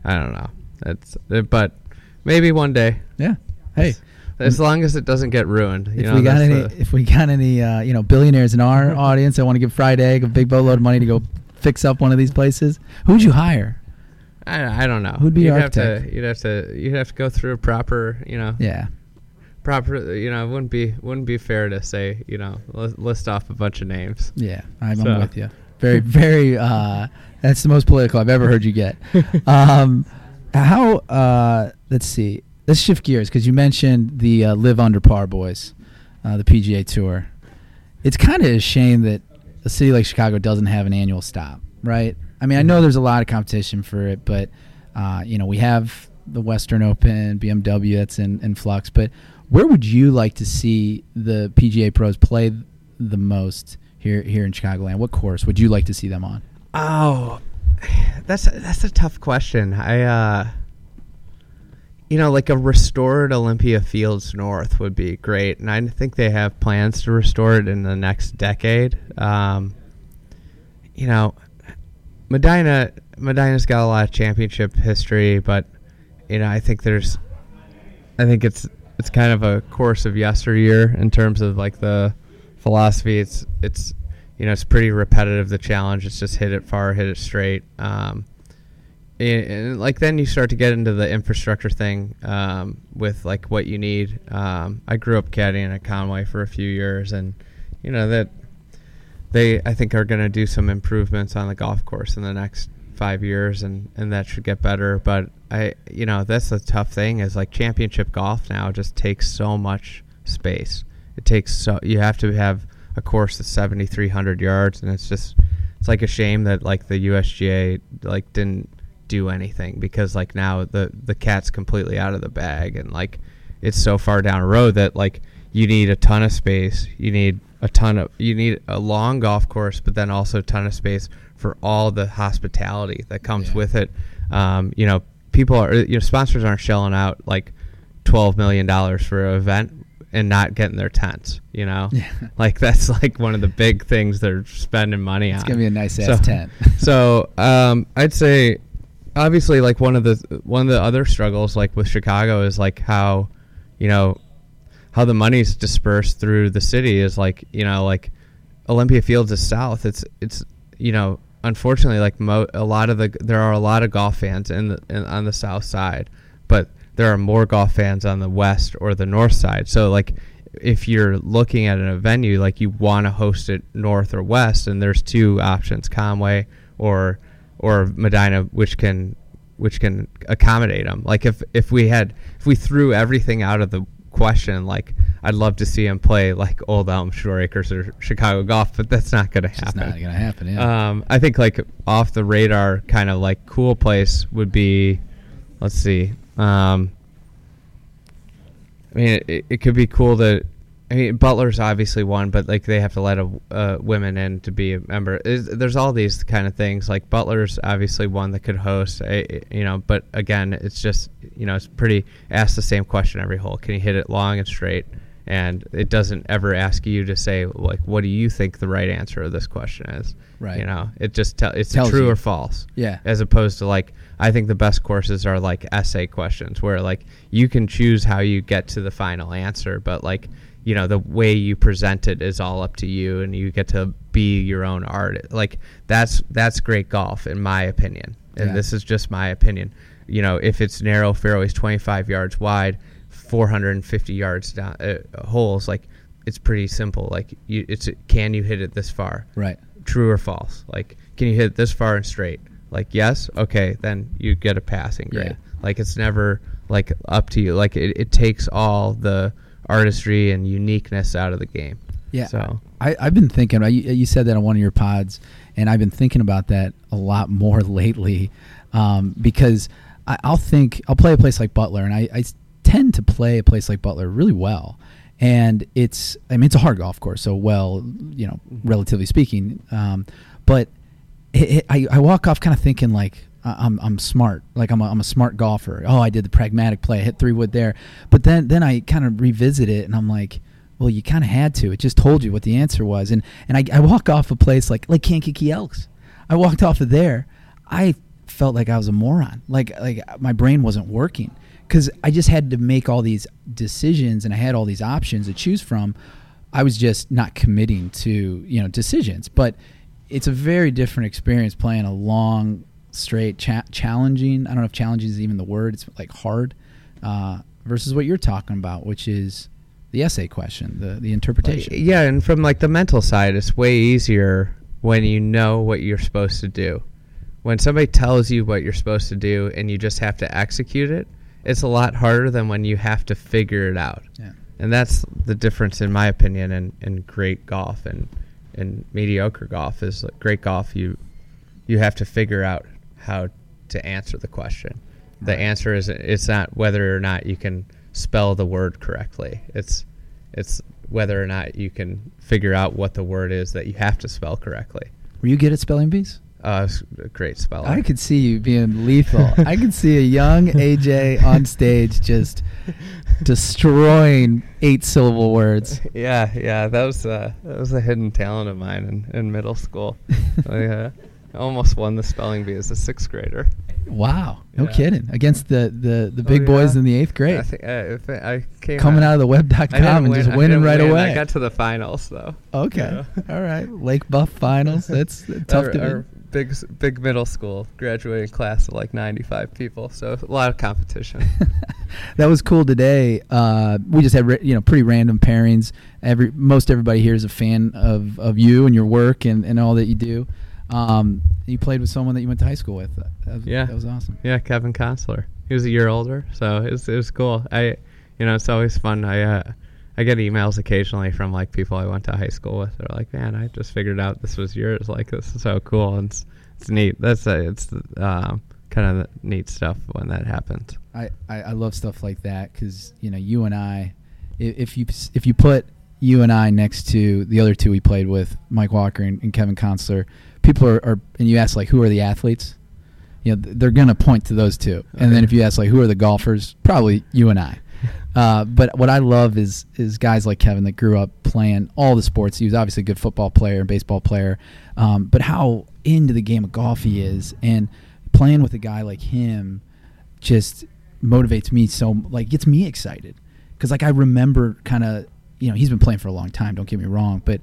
I don't know. It's but maybe one day. Yeah. Hey, As long as it doesn't get ruined. You if know, we got any, if we got any, uh, you know, billionaires in our (laughs) audience that want to give Fried Egg a big boatload of money to go fix up one of these places, who would you hire? I, I don't know. Who'd be you'd have to you'd have to you'd have to go through a proper you know Yeah. proper you know it wouldn't be wouldn't be fair to say you know list off a bunch of names. Yeah, I'm, So- I'm with you. Very, very. Uh, that's the most political I've ever heard you get. (laughs) um, how? Uh, let's see. Let's shift gears because you mentioned the uh, Live Under Par boys, uh, the PGA Tour. It's kind of a shame that a city like Chicago doesn't have an annual stop, right? I mean, I know there's a lot of competition for it, but uh, you know we have the Western Open, BMW that's in, in flux. But where would you like to see the PGA pros play the most here here in Chicagoland? What course would you like to see them on? Oh, (sighs) that's that's a tough question. I, uh, you know, like a restored Olympia Fields North would be great, and I think they have plans to restore it in the next decade. Um, you know, Medina Medina's got a lot of championship history, but you know, I think there's, I think it's it's kind of a course of yesteryear in terms of like the philosophy. It's it's you know it's pretty repetitive. The challenge it's just hit it far, hit it straight. Um, and, and, like then you start to get into the infrastructure thing um, with like what you need. Um, I grew up caddying at Conway for a few years, and you know that they I think are going to do some improvements on the golf course in the next five years, and and that should get better. But I you know that's the tough thing is like championship golf now just takes so much space. It takes so you have to have a course that's 7,300 yards, and it's just it's like a shame that like the USGA like didn't do anything because like now the the cat's completely out of the bag and like it's so far down a road that like you need a ton of space you need a ton of you need a long golf course but then also a ton of space for all the hospitality that comes Yeah. with it um, you know people are you know sponsors aren't shelling out like 12 million dollars for an event and not getting their tents you know Yeah. (laughs) like that's like one of the big things they're spending money on It's gonna be a nice ass So- tent. (laughs) so um, I'd say, obviously, like one of the one of the other struggles, like with Chicago, is like how, you know, how the money's dispersed through the city is like you know like Olympia Fields is south. It's it's you know unfortunately like mo- a lot of the there are a lot of golf fans in the in, on the south side, but there are more golf fans on the west or the north side. So like if you're looking at a venue like you want to host it north or west and there's two options Conway or or Medina which can which can accommodate them like if if we had if we threw everything out of the question like I'd love to see him play like Old Elm Shore Acres or Chicago Golf but that's not going to It's happen not gonna happen. Yeah. um, I think like off the radar kind of like cool place would be, let's see. Um, I mean, it, it could be cool to. I mean, Butler's obviously one, but like they have to let a, uh, women in to be a member. Is- There's all these kind of things. Like Butler's obviously one that could host. I, you know, but again, it's just you know it's pretty. Ask the same question every hole. Can you hit it long and straight? And it doesn't ever ask you to say like, what do you think the right answer of this question is? Right. You know, it just tell it's Tells true you. or false. Yeah. As opposed to like, I think the best courses are like essay questions where like you can choose how you get to the final answer, but like, you know, the way you present it is all up to you and you get to be your own art. Like that's that's great golf in my opinion. And Yeah. this is just my opinion. You know, if it's narrow fairways 25 yards wide, 450 yards down uh, holes like it's pretty simple. Like you it's can you hit it this far? right. true or false. Like, can you hit it this far and straight? Like, yes, okay, then you get a passing grade. Yeah. Like, it's never like up to you. Like, it, it takes all the artistry and uniqueness out of the game. Yeah. So I, I've been thinking. You, you said that on one of your pods, and I've been thinking about that a lot more (laughs) lately, um, because I, I'll think I'll play a place like Butler, and I tend to play a place like Butler really well. And it's, I mean, it's a hard golf course, so well, you know, relatively speaking. Um, but it, it, I, I walk off kind of thinking like I'm I'm smart, like I'm a, I'm a smart golfer. Oh, I did the pragmatic play, I hit three wood there. But then then I kind of revisit it, and I'm like, well, you kind of had to. It just told you what the answer was. And and I, I walk off a place like like Kankakee Elks. I walked off of there. I felt like I was a moron. Like like my brain wasn't working because I just had to make all these decisions and I had all these options to choose from. I was just not committing to you know decisions, but it's a very different experience playing a long, straight, cha- challenging. I don't know if challenging is even the word. It's like hard uh, versus what you're talking about, which is the essay question, the the interpretation. Like, yeah, and from like the mental side, it's way easier when you know what you're supposed to do. When somebody tells you what you're supposed to do and you just have to execute it, it's a lot harder than when you have to figure it out. Yeah. And that's the difference, in my opinion, in, in great golf and and mediocre golf is like great golf. You you have to figure out how to answer the question. The answer is it's not whether or not you can spell the word correctly. It's it's whether or not you can figure out what the word is that you have to spell correctly. Were you good at spelling bees? Uh, a great speller. I could see you being lethal. (laughs) I could see a young AJ on stage just (laughs) destroying eight syllable words. yeah, yeah, that was uh, that was a hidden talent of mine in, in middle school. (laughs) I uh, almost won the spelling bee as a sixth grader. Wow, no Yeah. kidding. Against the the, the Oh, big boys yeah. in the eighth grade, I think I, I came coming out of the I web.com and just I winning right win. away. I got to the finals though. okay, Yeah. all right. Lake Bluff finals. That's (laughs) tough our, to our big big middle school graduating class of like 95 people, so a lot of competition. (laughs) that was cool today. Uh, we just had you know pretty random pairings. Every most everybody here is a fan of, of you and your work and, and all that you do. Um, you played with someone that you went to high school with. That was, Yeah. that was awesome. Yeah, Kevin Consular. He was a year older, so it was, it was cool. I, you know, it's always fun. I uh, I get emails occasionally from like people I went to high school with. They're like, "Man, I just figured out this was yours. Like, this is so cool." And it's, it's neat. That's uh, it's um, kind of neat stuff when that happens. I, I, I love stuff like that because you know you and I, if you if you put you and I next to the other two we played with, Mike Walker and, and Kevin Consular, people are, are and you ask like who are the athletes, you know they're gonna point to those two, and then if you ask like who are the golfers, probably you and I. (laughs) Uh, but what I love is is guys like Kevin that grew up playing all the sports. He was obviously a good football player and baseball player, um, but how into the game of golf he is, and playing with a guy like him just motivates me so like gets me excited because like I remember kind of you know he's been playing for a long time. Don't get me wrong, but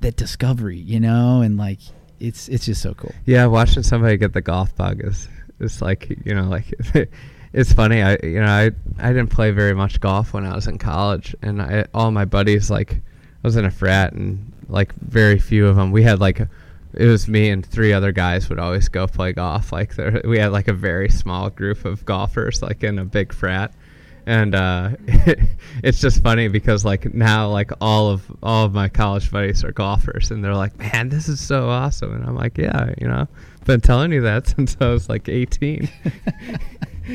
that discovery, you know, and like it's it's just so cool. Yeah, watching somebody get the golf bug is it's like you know like (laughs) it's funny. I you know I I didn't play very much golf when I was in college, and I all my buddies like I was in a frat, and like very few of them. We had like it was me and three other guys would always go play golf. Like there, we had like a very small group of golfers, like in a big frat. And uh, (laughs) it's just funny because like now like all of all of my college buddies are golfers and they're like, man, this is so awesome. And I'm like, yeah, you know, been telling you that (laughs) since I was like 18. (laughs)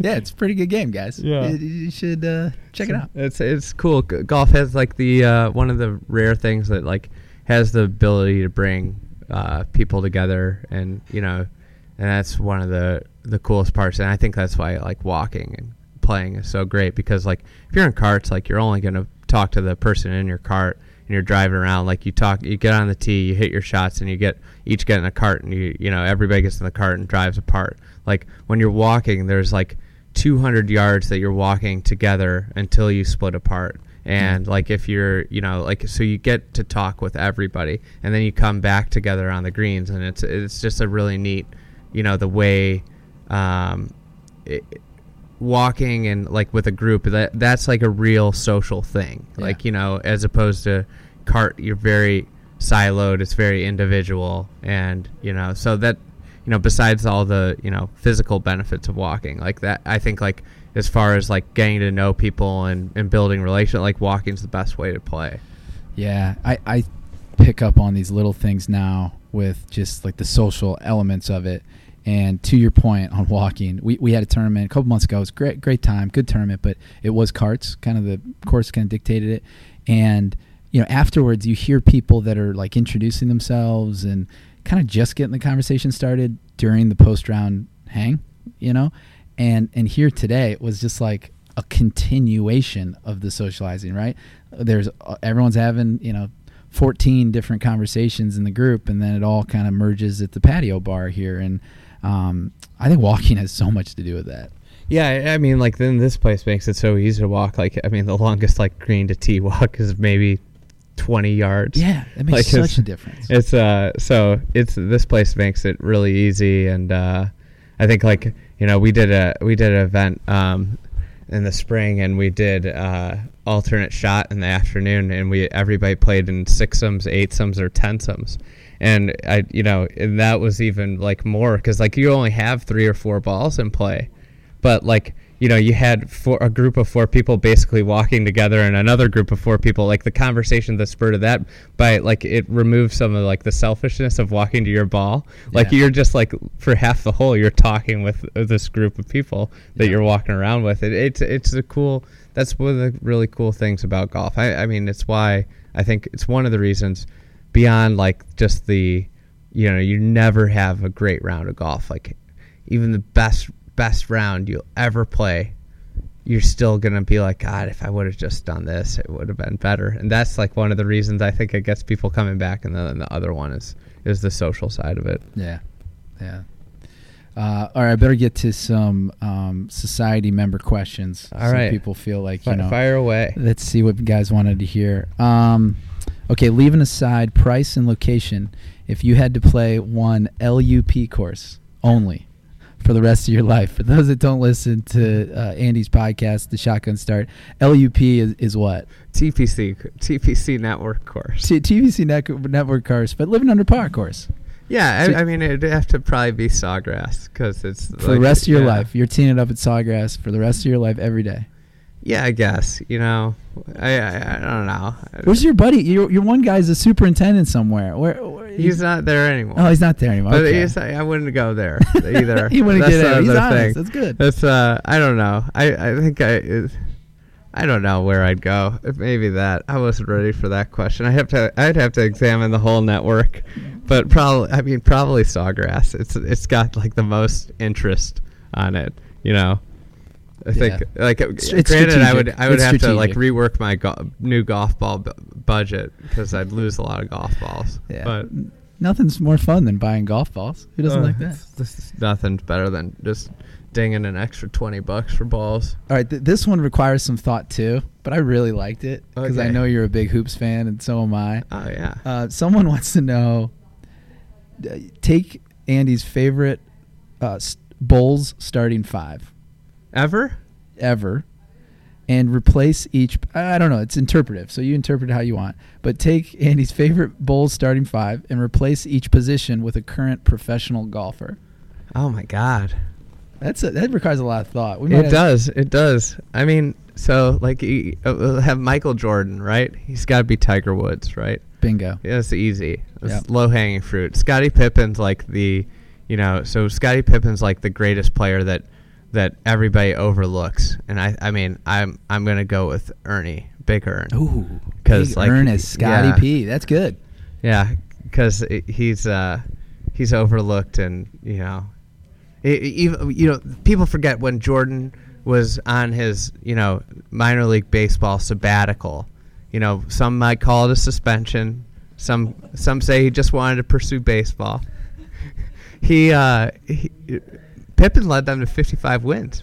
yeah, it's a pretty good game, guys. Yeah. you, you should uh, check it out. It's it's cool. Golf has like the uh, one of the rare things that like has the ability to bring uh, people together, and you know, and that's one of the the coolest parts. And I think that's why like walking and playing is so great because like if you're in carts, like you're only gonna talk to the person in your cart. And you're driving around, like you talk, you get on the tee, you hit your shots, and you get each get in a cart, and you, you know, everybody gets in the cart and drives apart. Like when you're walking, there's like 200 yards that you're walking together until you split apart and like if you're you know like so you get to talk with everybody and then you come back together on the greens and it's it's just a really neat you know the way um it, walking and like with a group that that's like a real social thing Yeah. like you know as opposed to cart you're very siloed it's very individual and you know so that you know besides all the you know physical benefits of walking like that i think like as far as like getting to know people and, and building relation like walking's the best way to play Yeah, I, I pick up on these little things now with just like the social elements of it. And to your point on walking, we, we had a tournament a couple months ago. It was great, great time, good tournament, but it was carts. Kind of the course kind of dictated it. And you know, afterwards, you hear people that are like introducing themselves and kind of just getting the conversation started during the post round hang, you know, and and here today it was just like a continuation of the socializing. Right? There's uh, everyone's having you know 14 different conversations in the group, and then it all kind of merges at the patio bar here. And um, I think walking has so much to do with that. Yeah, I- mean, like then this place makes it so easy to walk. Like, I mean, the longest like green to tee walk is maybe twenty yards. Yeah, that makes Like, such a difference. It's uh, so it's this place makes it really easy, and uh, I think like you know we did a we did an event um in the spring, and we did uh alternate shot in the afternoon, and we everybody played in sixums, eightsums, or tensums. And I, you know, and that was even like more because like you only have three or four balls in play, but like you know you had four, a group of four people basically walking together and another group of four people like the conversation that spurred of that by like it removes some of like the selfishness of walking to your ball like Yeah. you're just like for half the hole you're talking with uh, this group of people that Yeah. you're walking around with it it's it's a cool that's one of the really cool things about golf I, I mean it's why i think it's one of the reasons beyond like just the you know you never have a great round of golf like even the best best round you'll ever play you're still gonna be like god if i would have just done this it would have been better and that's like one of the reasons i think it gets people coming back and then the other one is is the social side of it Yeah, yeah. Uh, all right, I better get to some um, society member questions. All so right. people feel like you know. fire away Let's see what you guys wanted to hear. Um, okay, leaving aside price and location, if you had to play one LUP course only for the rest of your life, for those that don't listen to uh, Andy's podcast, The Shotgun Start, LUP is, is what? tpc tpc network course T- TPC net- network course, but living under par course yeah So- I, I mean it'd have to probably be sawgrass because it's for the rest of your yeah. life. You're teeing it up at Sawgrass for the rest of your life every day. Yeah i guess you know i i, I don't know Where's your buddy? Your, your one guy's a superintendent somewhere. Where, where he's not there anymore Oh, he's not there anymore. But okay. he's, I wouldn't go there (laughs) either. he wouldn't That's get out. He's other honest. thing. That's good. That's uh, I don't know. I I think I, it, I don't know where I'd go. Maybe that. I wasn't ready for that question. I have to. I'd have to examine the whole network, but probably. I mean, probably Sawgrass. It's it's got like the most interest on it. You know. I think Yeah. like It's- granted, I would. I would It's have to like rework my go- new golf ball bu- budget because I'd lose a lot of golf balls. Yeah. But Nothing's more fun than buying golf balls. Who doesn't uh, like that? it's- This is nothing better than just dinging an extra twenty bucks for balls. All right, th- this one requires some thought too, but I really liked it because I know you're a big hoops fan, and so am I. Oh yeah. Uh, someone (laughs) wants to know: uh, take Andy's favorite uh, s- Bulls starting five Ever? ever, and replace each. I don't know. It's interpretive, so you interpret it how you want. But take Andy's favorite Bulls starting five and replace each position with a current professional golfer. Oh my god. That's a, that requires a lot of thought. It does. It does. I mean, so like you uh, have Michael Jordan, right? He's got to be Tiger Woods, right? Bingo. Yeah, that's easy. That's Yep. low hanging fruit. Scottie Pippen's like the, you know, so Scottie Pippen's like the greatest player that that everybody overlooks, and I, I mean, I'm I'm gonna go with Ernie, Big Ern. Ooh, 'Cause, big like, Ernest Scotty yeah. P. That's good. Yeah, because he's uh, he's overlooked, and you know, even you know, people forget when Jordan was on his you know minor league baseball sabbatical. You know, some might call it a suspension. Some some say he just wanted to pursue baseball. (laughs) he, uh, he Pippen led them to 55 wins.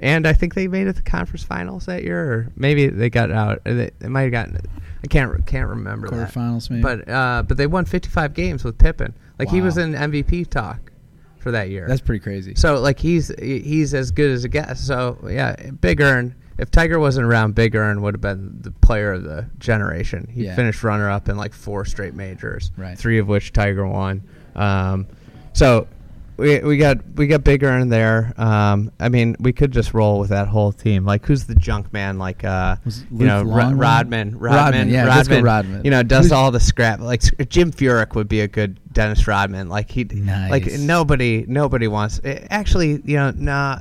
And I think they made it to the conference finals that year, or maybe they got out. They, they might have gotten. I can't can't remember that. Quarterfinals, maybe. But uh, but they won 55 games with Pippen. Like he was in MVP talk for that year. That's pretty crazy. so like he's he's as good as it gets. So yeah, Big Ern. If Tiger wasn't around, Big Ern would have been the player of the generation. He Yeah. finished runner up in like four straight majors, Right. three of which Tiger won. Um, so we we got we got Big Ern there. Um, I mean, we could just roll with that whole team. Like, who's the junk man? Like, uh, you know, Ro- Longley? Rodman, Rodman, Rodman, yeah, let's Rodman. You know, does Who's- all the scrap. Like Jim Furyk would be a good Dennis Rodman. Like he, nice. like nobody, nobody wants. eh, Actually, you know, nah.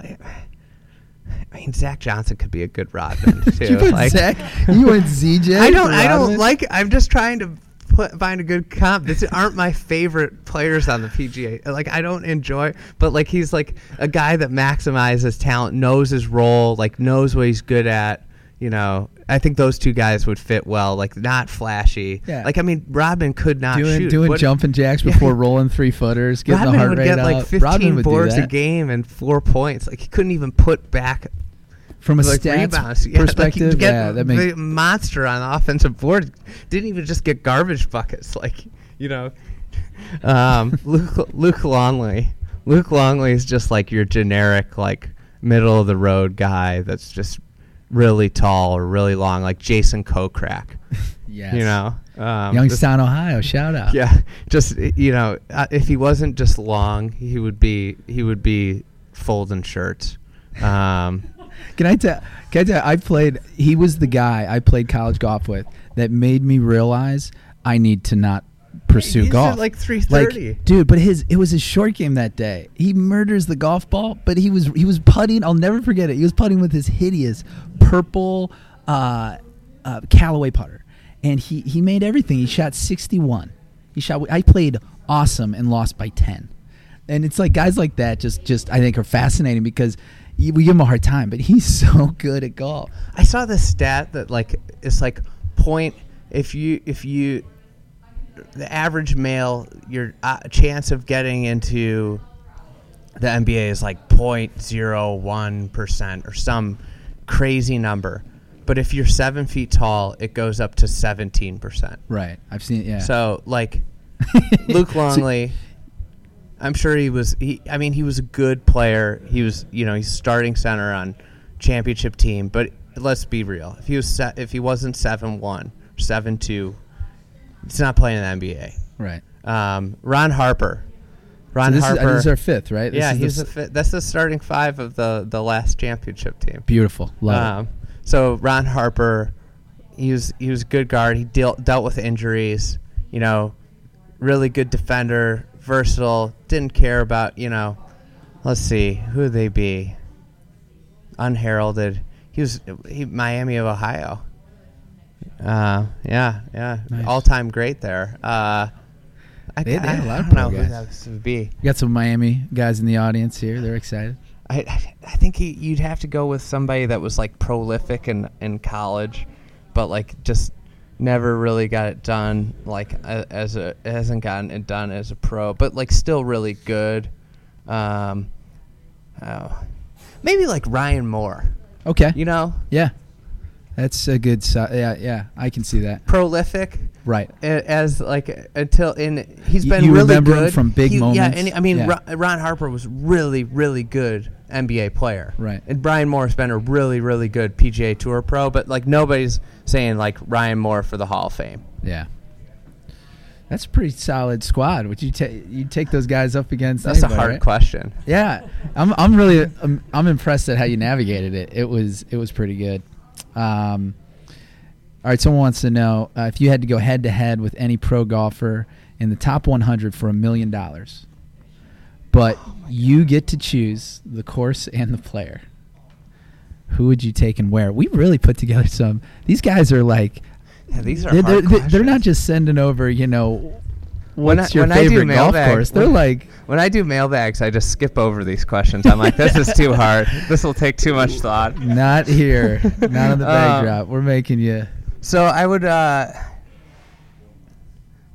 I mean, Zach Johnson could be a good Rodman (laughs) too. you like, Zach, you went ZJ. (laughs) I don't. I don't like. I'm just trying to put, find a good comp. These (laughs) aren't my favorite players on the PGA. Like I don't enjoy, but like he's like a guy that maximizes talent, knows his role, like knows what he's good at. You know, I think those two guys would fit well. Like not flashy. Yeah. Like I mean, Robin could not doing shoot. doing What- jumping jacks (laughs) Yeah. before rolling three footers, getting Rodman the heart would rate get up. like 15 Rodman would do boards a game and four points. Like he couldn't even put back from a like stats rebounds. (laughs) Yeah, perspective. get yeah, that makes monster on the offensive board. Didn't even just get garbage buckets. (laughs) Like you know, um, (laughs) Luke Luke Longley. Luke Longley is just like your generic like middle of the road guy that's just really tall or really long, like Jason Kokrak. yes. You know, um, this- Youngstown, Ohio. Shout out. yeah, just you know, uh, if he wasn't just long, he would be he would be folding shirts. Um, Can I tell? Can I tell? I played. He was the guy I played college golf with that made me realize I need to not pursue He's golf. like 330. Like, dude, but his it was his short game that day. He murders the golf ball, but he was he was putting. I'll never forget it. He was putting with his hideous purple uh, uh, Callaway putter, and he he made everything. He shot sixty one. He shot. I played awesome and lost by ten. And it's like guys like that just just I think are fascinating because we give him a hard time, but he's (laughs) so good at golf. I saw this stat that like it's like point if you if you the average male your uh, chance of getting into the NBA is like 0.01 percent or some crazy number. But if you're seven feet tall, it goes up to 17 percent. Right. I've seen. Yeah. So like (laughs) Luke So- Longley, I'm sure he was. He, I mean, he was a good player. He was, you know, he's starting center on championship team. But let's be real. If he was, se- if he wasn't seven one, seven two, he's not playing in the NBA. right. Um, Ron Harper. Ron so this, is, Harper. this is our fifth, right? This yeah, is the he's the fi- that's the starting five of the the last championship team. beautiful. Love it. Um, so Ron Harper, he was he was a good guard. He dealt dealt with injuries. You know, really good defender, versatile. Didn't care about you know. Let's see who would they be. Unheralded. He was he, Miami of Ohio. Uh, yeah, yeah, Nice. all time great there. Uh, I, They- they I, a lot of I don't know pro who that would be. We got some Miami guys in the audience here. They're excited. I I- I think he, you'd have to go with somebody that was like prolific in in college, but like just never really got it done like as a hasn't gotten it done as a pro, but like still really good. Um, oh, maybe like Ryan Moore. Okay. You know, Yeah. That's a good. Si- yeah, yeah. I can see that. prolific. Right. As like until in he's been you really remember him good from big He- moments? Yeah, and I mean Yeah. Ron Harper was really really good NBA player. Right. And Ryan Moore's been a really really good PGA Tour pro, but like nobody's saying like Ryan Moore for the Hall of Fame. Yeah. That's a pretty solid squad. Would you take you take those guys up against? That's a hard right? question. Yeah, I'm I'm really I'm, I'm impressed at how you navigated it. It was it was pretty good. Um, all right, someone wants to know uh, if you had to go head to head with any pro golfer in the top 100 for a million dollars, but you get to choose the course and the player. Who would you take and where? We really put together some. These guys are like Yeah, these are they're, hard they're, they're not just sending over you know When what's I- your when I do favorite golf mailbag- course. They're when- like When I do mailbags, I just skip over these questions. I'm like, this is too (laughs) hard. This will take too much thought. not here, not on the bag (laughs) Um. We're making you. So I would. uh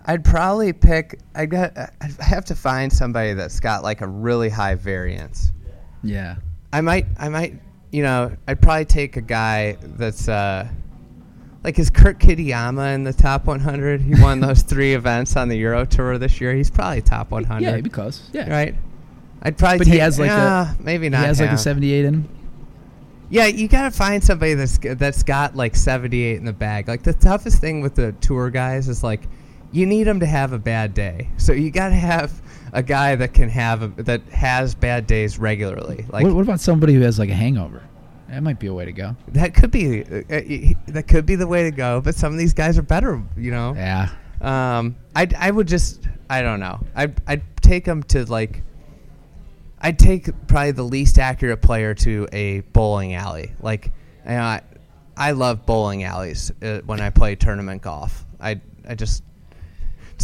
I'd probably pick. I got. I have to find somebody that's got like a really high variance. Yeah. I might. I might. You know. I'd probably take a guy that's. uh like is Kurt Kitayama in the top 100? He won those (laughs) three events on the Euro Tour this year. He's probably top 100. Yeah, because yeah, right. I'd probably. But he has like a- maybe not. He has like a 78 in him. Yeah, you gotta find somebody that's that's got like 78 in the bag. Like the toughest thing with the tour guys is like, you need them to have a bad day. So you gotta have a guy that can have a, that has bad days regularly. Like what, what about somebody who has like a hangover? That might be a way to go. that could be uh, uh, that could be the way to go. But some of these guys are better, you know. Yeah. Um, I I would just I don't know. I I'd take them to like. I'd take probably the least accurate player to a bowling alley. Like, you know, I I love bowling alleys uh, when I play tournament golf. I I just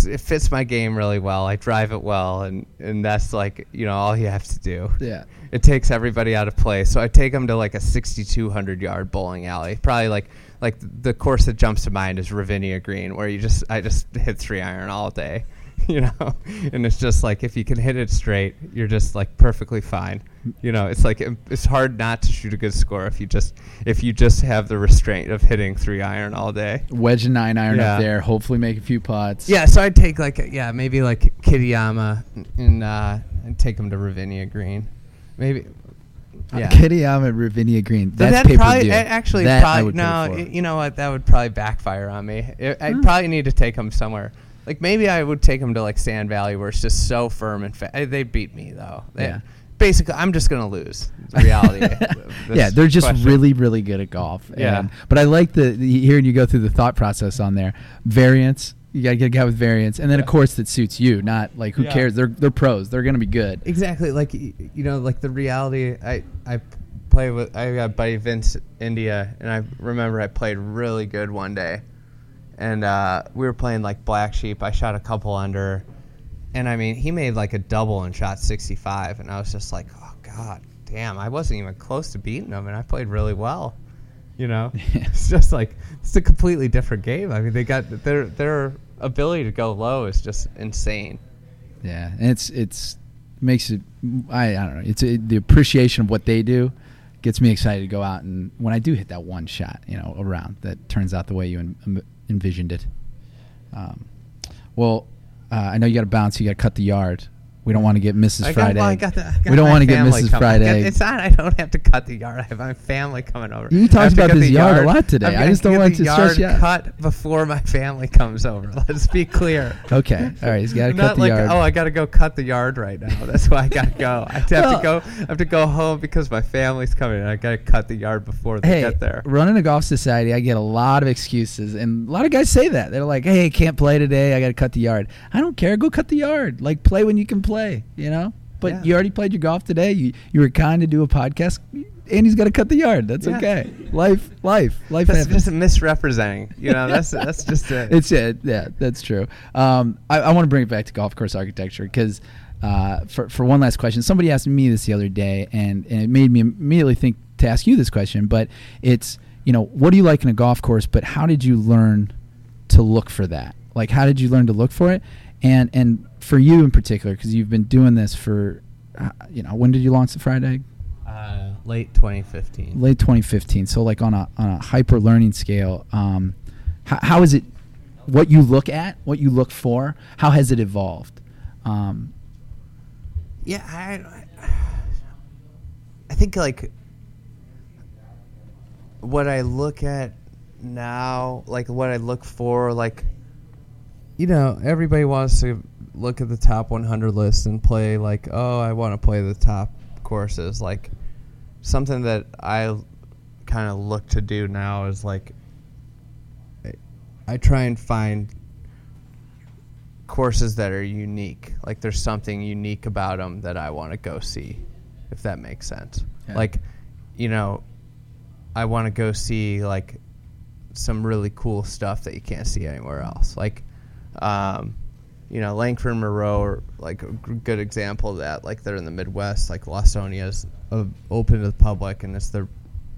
it fits my game really well. I drive it well, and and that's like you know all you have to do. Yeah. It takes everybody out of play. So I take them to like a 6,200 yard bowling alley. Probably like like the course that jumps to mind is Ravinia Green, where you just I just hit three iron all day, (laughs) you know, and it's just like if you can hit it straight, you're just like perfectly fine. You know, it's like it's hard not to shoot a good score if you just if you just have the restraint of hitting three iron all day. Wedge and nine iron Yeah. up there. Hopefully make a few putts. Yeah, so I'd take like yeah maybe like Kitayama and uh, and take them to Ravinia Green, maybe. Yeah. Kitayama at Ravinia Green. That's that'd pay probably actually that I probably no. You know what? That would probably backfire on me. I- I'd Hmm. probably need to take them somewhere. Like maybe I would take them to like Sand Valley where it's just so firm and fa- eh, they beat me though. They- Yeah. Basically, I'm just gonna lose. The reality. (laughs) yeah, they're just question. really, really good at golf. Yeah. And- but I like the, the hearing you go through the thought process on there. Variance. You gotta get a guy with variance, and then a course that suits you. Not like who Yeah. cares. They're they're pros. They're gonna be good. Exactly. Like you know, like the reality. I I play with. I got buddy Vince India, and I remember I played really good one day, and uh, we were playing like Black Sheep. I shot a couple under, and I mean he made like a double and shot 65, and I was just like, oh god, damn! I wasn't even close to beating him, and I played really well. You know, (laughs) it's just like it's a completely different game. I mean, they got their their ability to go low is just insane. Yeah, and it's it's makes it. I I don't know. It's it, the appreciation of what they do gets me excited to go out and when I do hit that one shot, you know, around that turns out the way you en- envisioned it. Um, well, uh, I know you got to bounce. You got to cut the yard. We don't want to get Mrs. I got, Friday. well, I got the, I got we don't want to get Mrs. coming. I got- Friday. It's not. I don't have to cut the yard. I have my family coming over. You talked about this the yard a lot today. I just don't want to stress yard you out. cut before my family (laughs) comes over. Let's be clear. Okay, all right. He's got to cut the like yard. oh, I got to go cut the yard right now. That's why I got to go. I have Well- to go. I have to go home because my family's coming. and I got to cut the yard before they hey, get there. running a golf society, I get a lot of excuses, and a lot of guys say that they're like, "Hey, I can't play today. I got to cut the yard." I don't care. Go cut the yard. Like, play when you can play. You know. But Yeah. you already played your golf today. You you were kind to do a podcast. Andy's got to cut the yard. That's Yeah. okay. Life, life, life That's happens. just misrepresenting. You know, that's that's just it. (laughs) it's it. Yeah, that's true. Um, I, I want to bring it back to golf course architecture because uh, for for one last question, somebody asked me this the other day, and, and it made me immediately think to ask you this question. But it's you know what do you like in a golf course, but how did you learn to look for that? Like how did you learn to look for it? And and for you in particular, because you've been doing this for uh, you know when did you launch the Fried Egg? Uh, late 2015. late 2015 so like on a on a hyper learning scale um how, how is it what you look at what you look for how has it evolved um Yeah, I, I- I think like what I look at now, like what I look for, like you know, everybody wants to look at the top 100 list and play like, oh, I want to play the top courses. Like something that I kind of look to do now is like I- try and find courses that are unique. Like there's something unique about them that I want to go see, if that makes sense. Yeah. Like, you know, I want to go see like some really cool stuff that you can't see anywhere else. Like, um, you know, Langford Moreau, are, like a g- good example of that. Like they're in the Midwest. Like Lawsonia's uh, open to the public, and it's their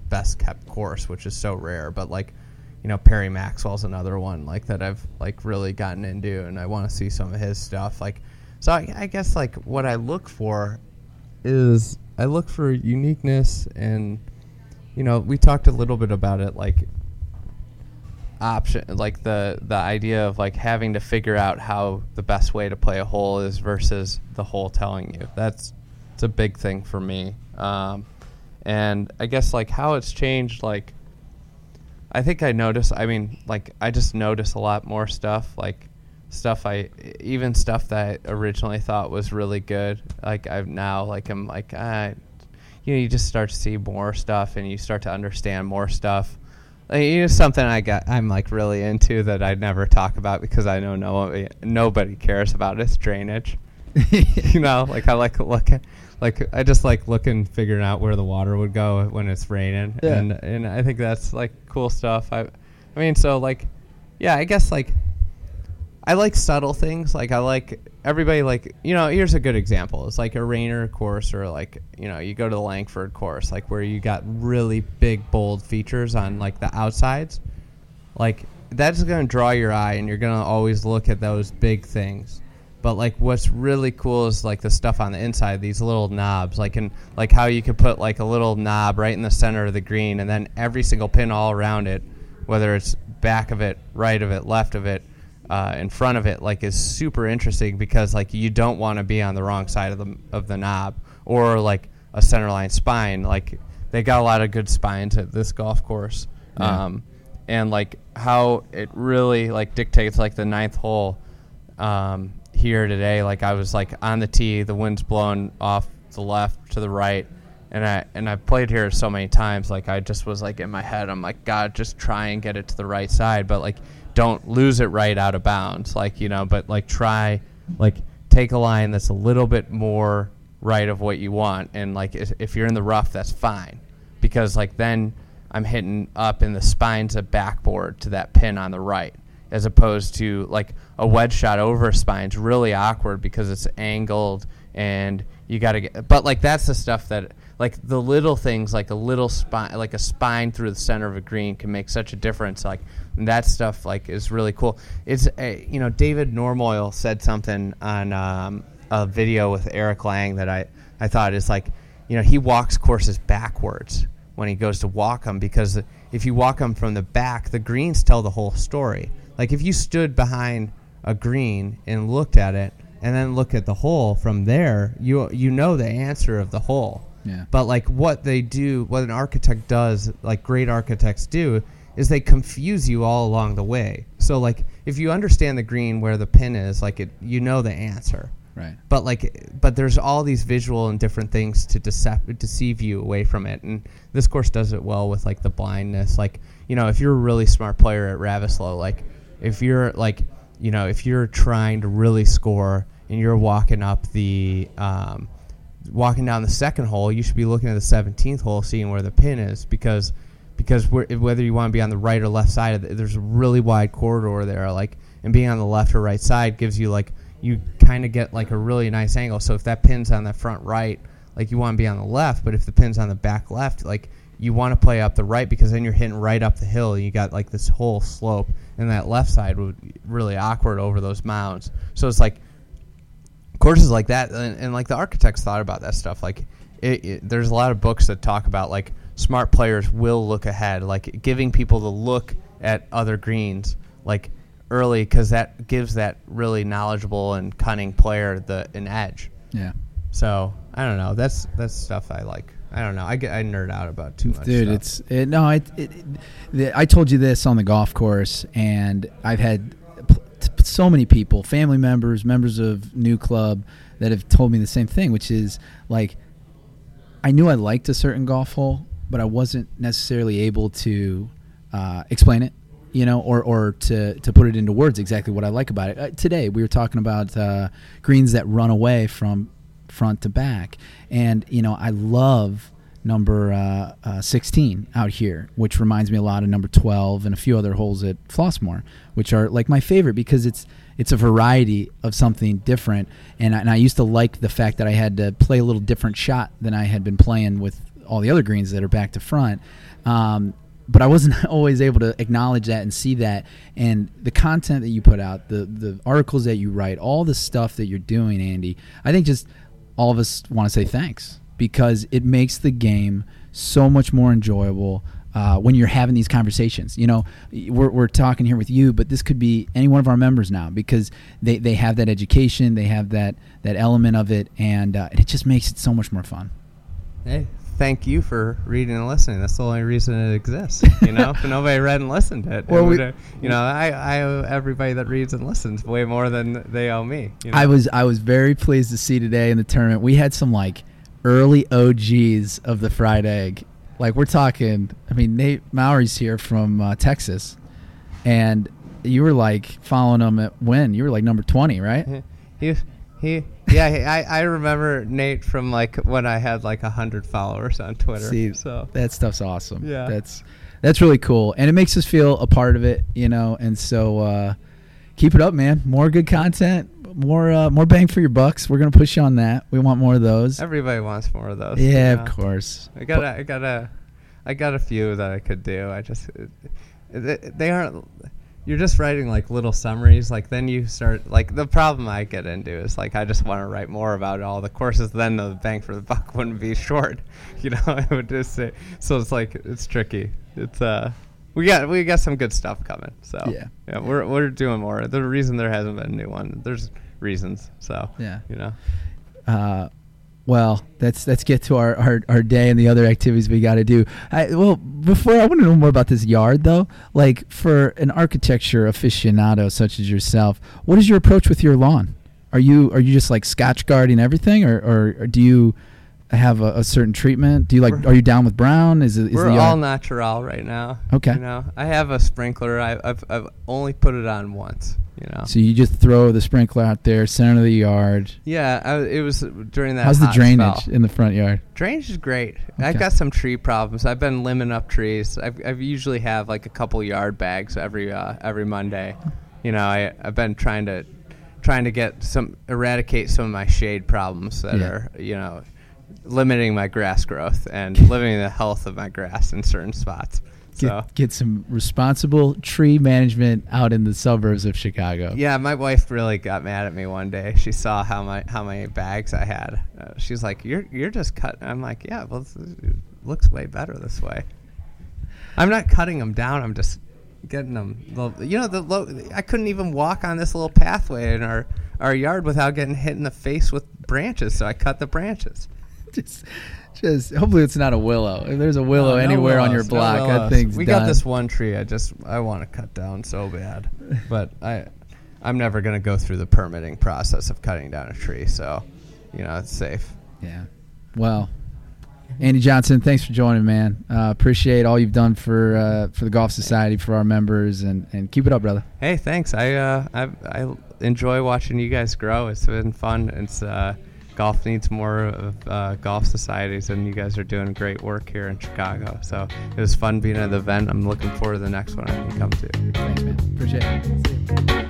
best kept course, which is so rare. But like, you know, Perry Maxwell's another one like that I've like really gotten into, and I want to see some of his stuff. Like, so I, I guess like what I look for is I look for uniqueness, and you know, we talked a little bit about it, like option like the the idea of like having to figure out how the best way to play a hole is versus the hole telling you. That's it's a big thing for me. Um, and i guess like how it's changed like i think i notice i mean like i just notice a lot more stuff like stuff i even stuff that i originally thought was really good like i've now like i'm like i you know you just start to see more stuff and you start to understand more stuff like, you know, something I got, I'm like really into that I never talk about because I know no nobody cares about is drainage. (laughs) you know, like I like look at, like I just like looking, figuring out where the water would go when it's raining, Yeah. and and I think that's like cool stuff. I, I mean, so like, yeah, I guess like, I like subtle things. Like I like everybody like you know. Here's a good example. It's like a Raynor course or like you know you go to the Langford course like where you got really big bold features on like the outsides. Like that's going to draw your eye, and you're going to always look at those big things. But like, what's really cool is like the stuff on the inside, these little knobs, like and like how you could put like a little knob right in the center of the green, and then every single pin all around it, whether it's back of it, right of it, left of it, uh, in front of it, like is super interesting because like you don't want to be on the wrong side of the of the knob or like a centerline spine. Like they got a lot of good spines at this golf course. Yeah. Um, and like how it really like dictates like the ninth hole um, here today. Like I was like on the tee, the wind's blowing off the left to the right, and I and I played here so many times. Like I just was like in my head, I'm like God, just try and get it to the right side, but like don't lose it right out of bounds. Like you know, but like try like take a line that's a little bit more right of what you want, and like if you're in the rough, that's fine, because like then I'm hitting up in the spines of backboard to that pin on the right, as opposed to like a wedge shot over a spine's really awkward because it's angled and you got to get. But like that's the stuff that like the little things like a little spine like a spine through the center of a green can make such a difference. Like that stuff like is really cool. It's a, you know David Normoyle said something on um, a video with Eric Lang that I I thought is like you know he walks courses backwards when he goes to walk them because if you walk them from the back, the greens tell the whole story. Like if you stood behind a green and looked at it and then look at the hole from there, you you know the answer of the hole. Yeah. But like what they do, what an architect does, like great architects do, is they confuse you all along the way. So like if you understand the green where the pin is, like it, you know the answer. Right. But like, but there's all these visual and different things to deceive deceive you away from it, and this course does it well with like the blindness. Like, you know, if you're a really smart player at Ravisloe, like if you're like, you know, if you're trying to really score and you're walking up the, um, walking down the second hole, you should be looking at the 17th hole, seeing where the pin is, because because whether you want to be on the right or left side, it, there's a really wide corridor there, like, and being on the left or right side gives you like you kind of get like a really nice angle. So if that pin's on the front right, like you want to be on the left, but if the pin's on the back left, like you want to play up the right because then you're hitting right up the hill. And you got like this whole slope, and that left side would really awkward over those mounds. So it's like courses like that, and, and like the architects thought about that stuff. Like it, it, there's a lot of books that talk about like smart players will look ahead, like giving people the look at other greens, like early because that gives that really knowledgeable and cunning player the an edge. Yeah. So I don't know. That's that's stuff I like. I don't know. I get I nerd out about too much. Dude, stuff. it's it, no. It, it, it, I told you this on the golf course, and I've had so many people, family members, members of New Club, that have told me the same thing, which is like, I knew I liked a certain golf hole, but I wasn't necessarily able to uh, explain it you know, or, or to, to put it into words exactly what I like about it. Uh, today we were talking about uh, greens that run away from front to back, and you know I love number uh, uh 16 out here, which reminds me a lot of number 12 and a few other holes at Flossmoor, which are like my favorite because it's it's a variety of something different, and I, and I used to like the fact that I had to play a little different shot than I had been playing with all the other greens that are back to front. Um, but I wasn't (laughs) always able to acknowledge that and see that. And the content that you put out, the the articles that you write, all the stuff that you're doing, Andy, I think just all of us want to say thanks because it makes the game so much more enjoyable. Uh, when you're having these conversations, you know, we're, we're talking here with you, but this could be any one of our members now because they, they have that education, they have that that element of it, and uh, it just makes it so much more fun. Hey, thank you for reading and listening. That's the only reason it exists. You know, if (laughs) nobody read and listened to it, well, we, you know, I, I owe everybody that reads and listens way more than they owe me. You know? I was I was very pleased to see today in the tournament we had some like early OGs of the fried egg. Like we're talking. I mean, Nate Mowry's here from uh, Texas, and you were like following him at when you were like number twenty, right? He he yeah, I, I remember Nate from like when I had like a hundred followers on Twitter. See, so that stuff's awesome. Yeah, that's that's really cool, and it makes us feel a part of it, you know. And so, uh, keep it up, man. More good content, more uh, more bang for your bucks. We're gonna push you on that. We want more of those. Everybody wants more of those. yeah, you know? of course. I got a, I got a, I got a few that I could do. I just, it, they aren't. You're just writing like little summaries. Like then you start like the problem I get into is like I just want to write more about all the courses. Then the bang for the (laughs) buck wouldn't be short. (laughs) You know, (laughs) I would just say. So it's like it's tricky. It's uh. We got we got some good stuff coming. So Yeah. yeah, we're we're doing more. The reason there hasn't been a new one, there's reasons. So Yeah. you know. Uh, well, let's let's get to our, our, our day and the other activities we got to do. I, well, before I want to know more about this yard though. Like for an architecture aficionado such as yourself, what is your approach with your lawn? Are you are you just like Scotch guarding everything, or, or, or do you have a, a certain treatment? Do you like We're- are you down with brown? Is it is We're all natural right now. Okay. You know, I have a sprinkler. I, I've I've only put it on once. You know. so you just throw the sprinkler out there, center of the yard. yeah, I, it was during that. How's the drainage spell. in the front yard? Drainage is great. Okay. I've got some tree problems. I've been limbing up trees. I've, I've usually have like a couple yard bags every uh, every Monday. You know, I I've been trying to trying to get some eradicate some of my shade problems that Yeah. are you know limiting my grass growth and (laughs) limiting the health of my grass in certain spots. Get, So get some responsible tree management out in the suburbs of Chicago. Yeah, my wife really got mad at me one day. She saw how my how many bags I had. Uh, she's like, "You're you're just cutting." I'm like, "Yeah, well, it looks way better this way." I'm not cutting them down. I'm just getting them. You know, the low. I couldn't even walk on this little pathway in our our yard without getting hit in the face with branches. So I cut the branches. (laughs) just, just hopefully it's not a willow. If there's a willow No, no anywhere on your willows, no block, that thing's We done. got this one tree. I just I want to cut down so bad, but I I'm never gonna go through the permitting process of cutting down a tree. So, you know, it's safe. Yeah. Well, Andy Johnson, thanks for joining, man. Uh, appreciate all you've done for uh, for the Golf Society for our members, and, and keep it up, brother. Hey, thanks. I uh I I enjoy watching you guys grow. It's been fun. It's uh golf needs more of uh, golf societies, and you guys are doing great work here in Chicago. So it was fun being at the event. I'm looking forward to the next one I can come to. Thanks, man. Appreciate it. See you.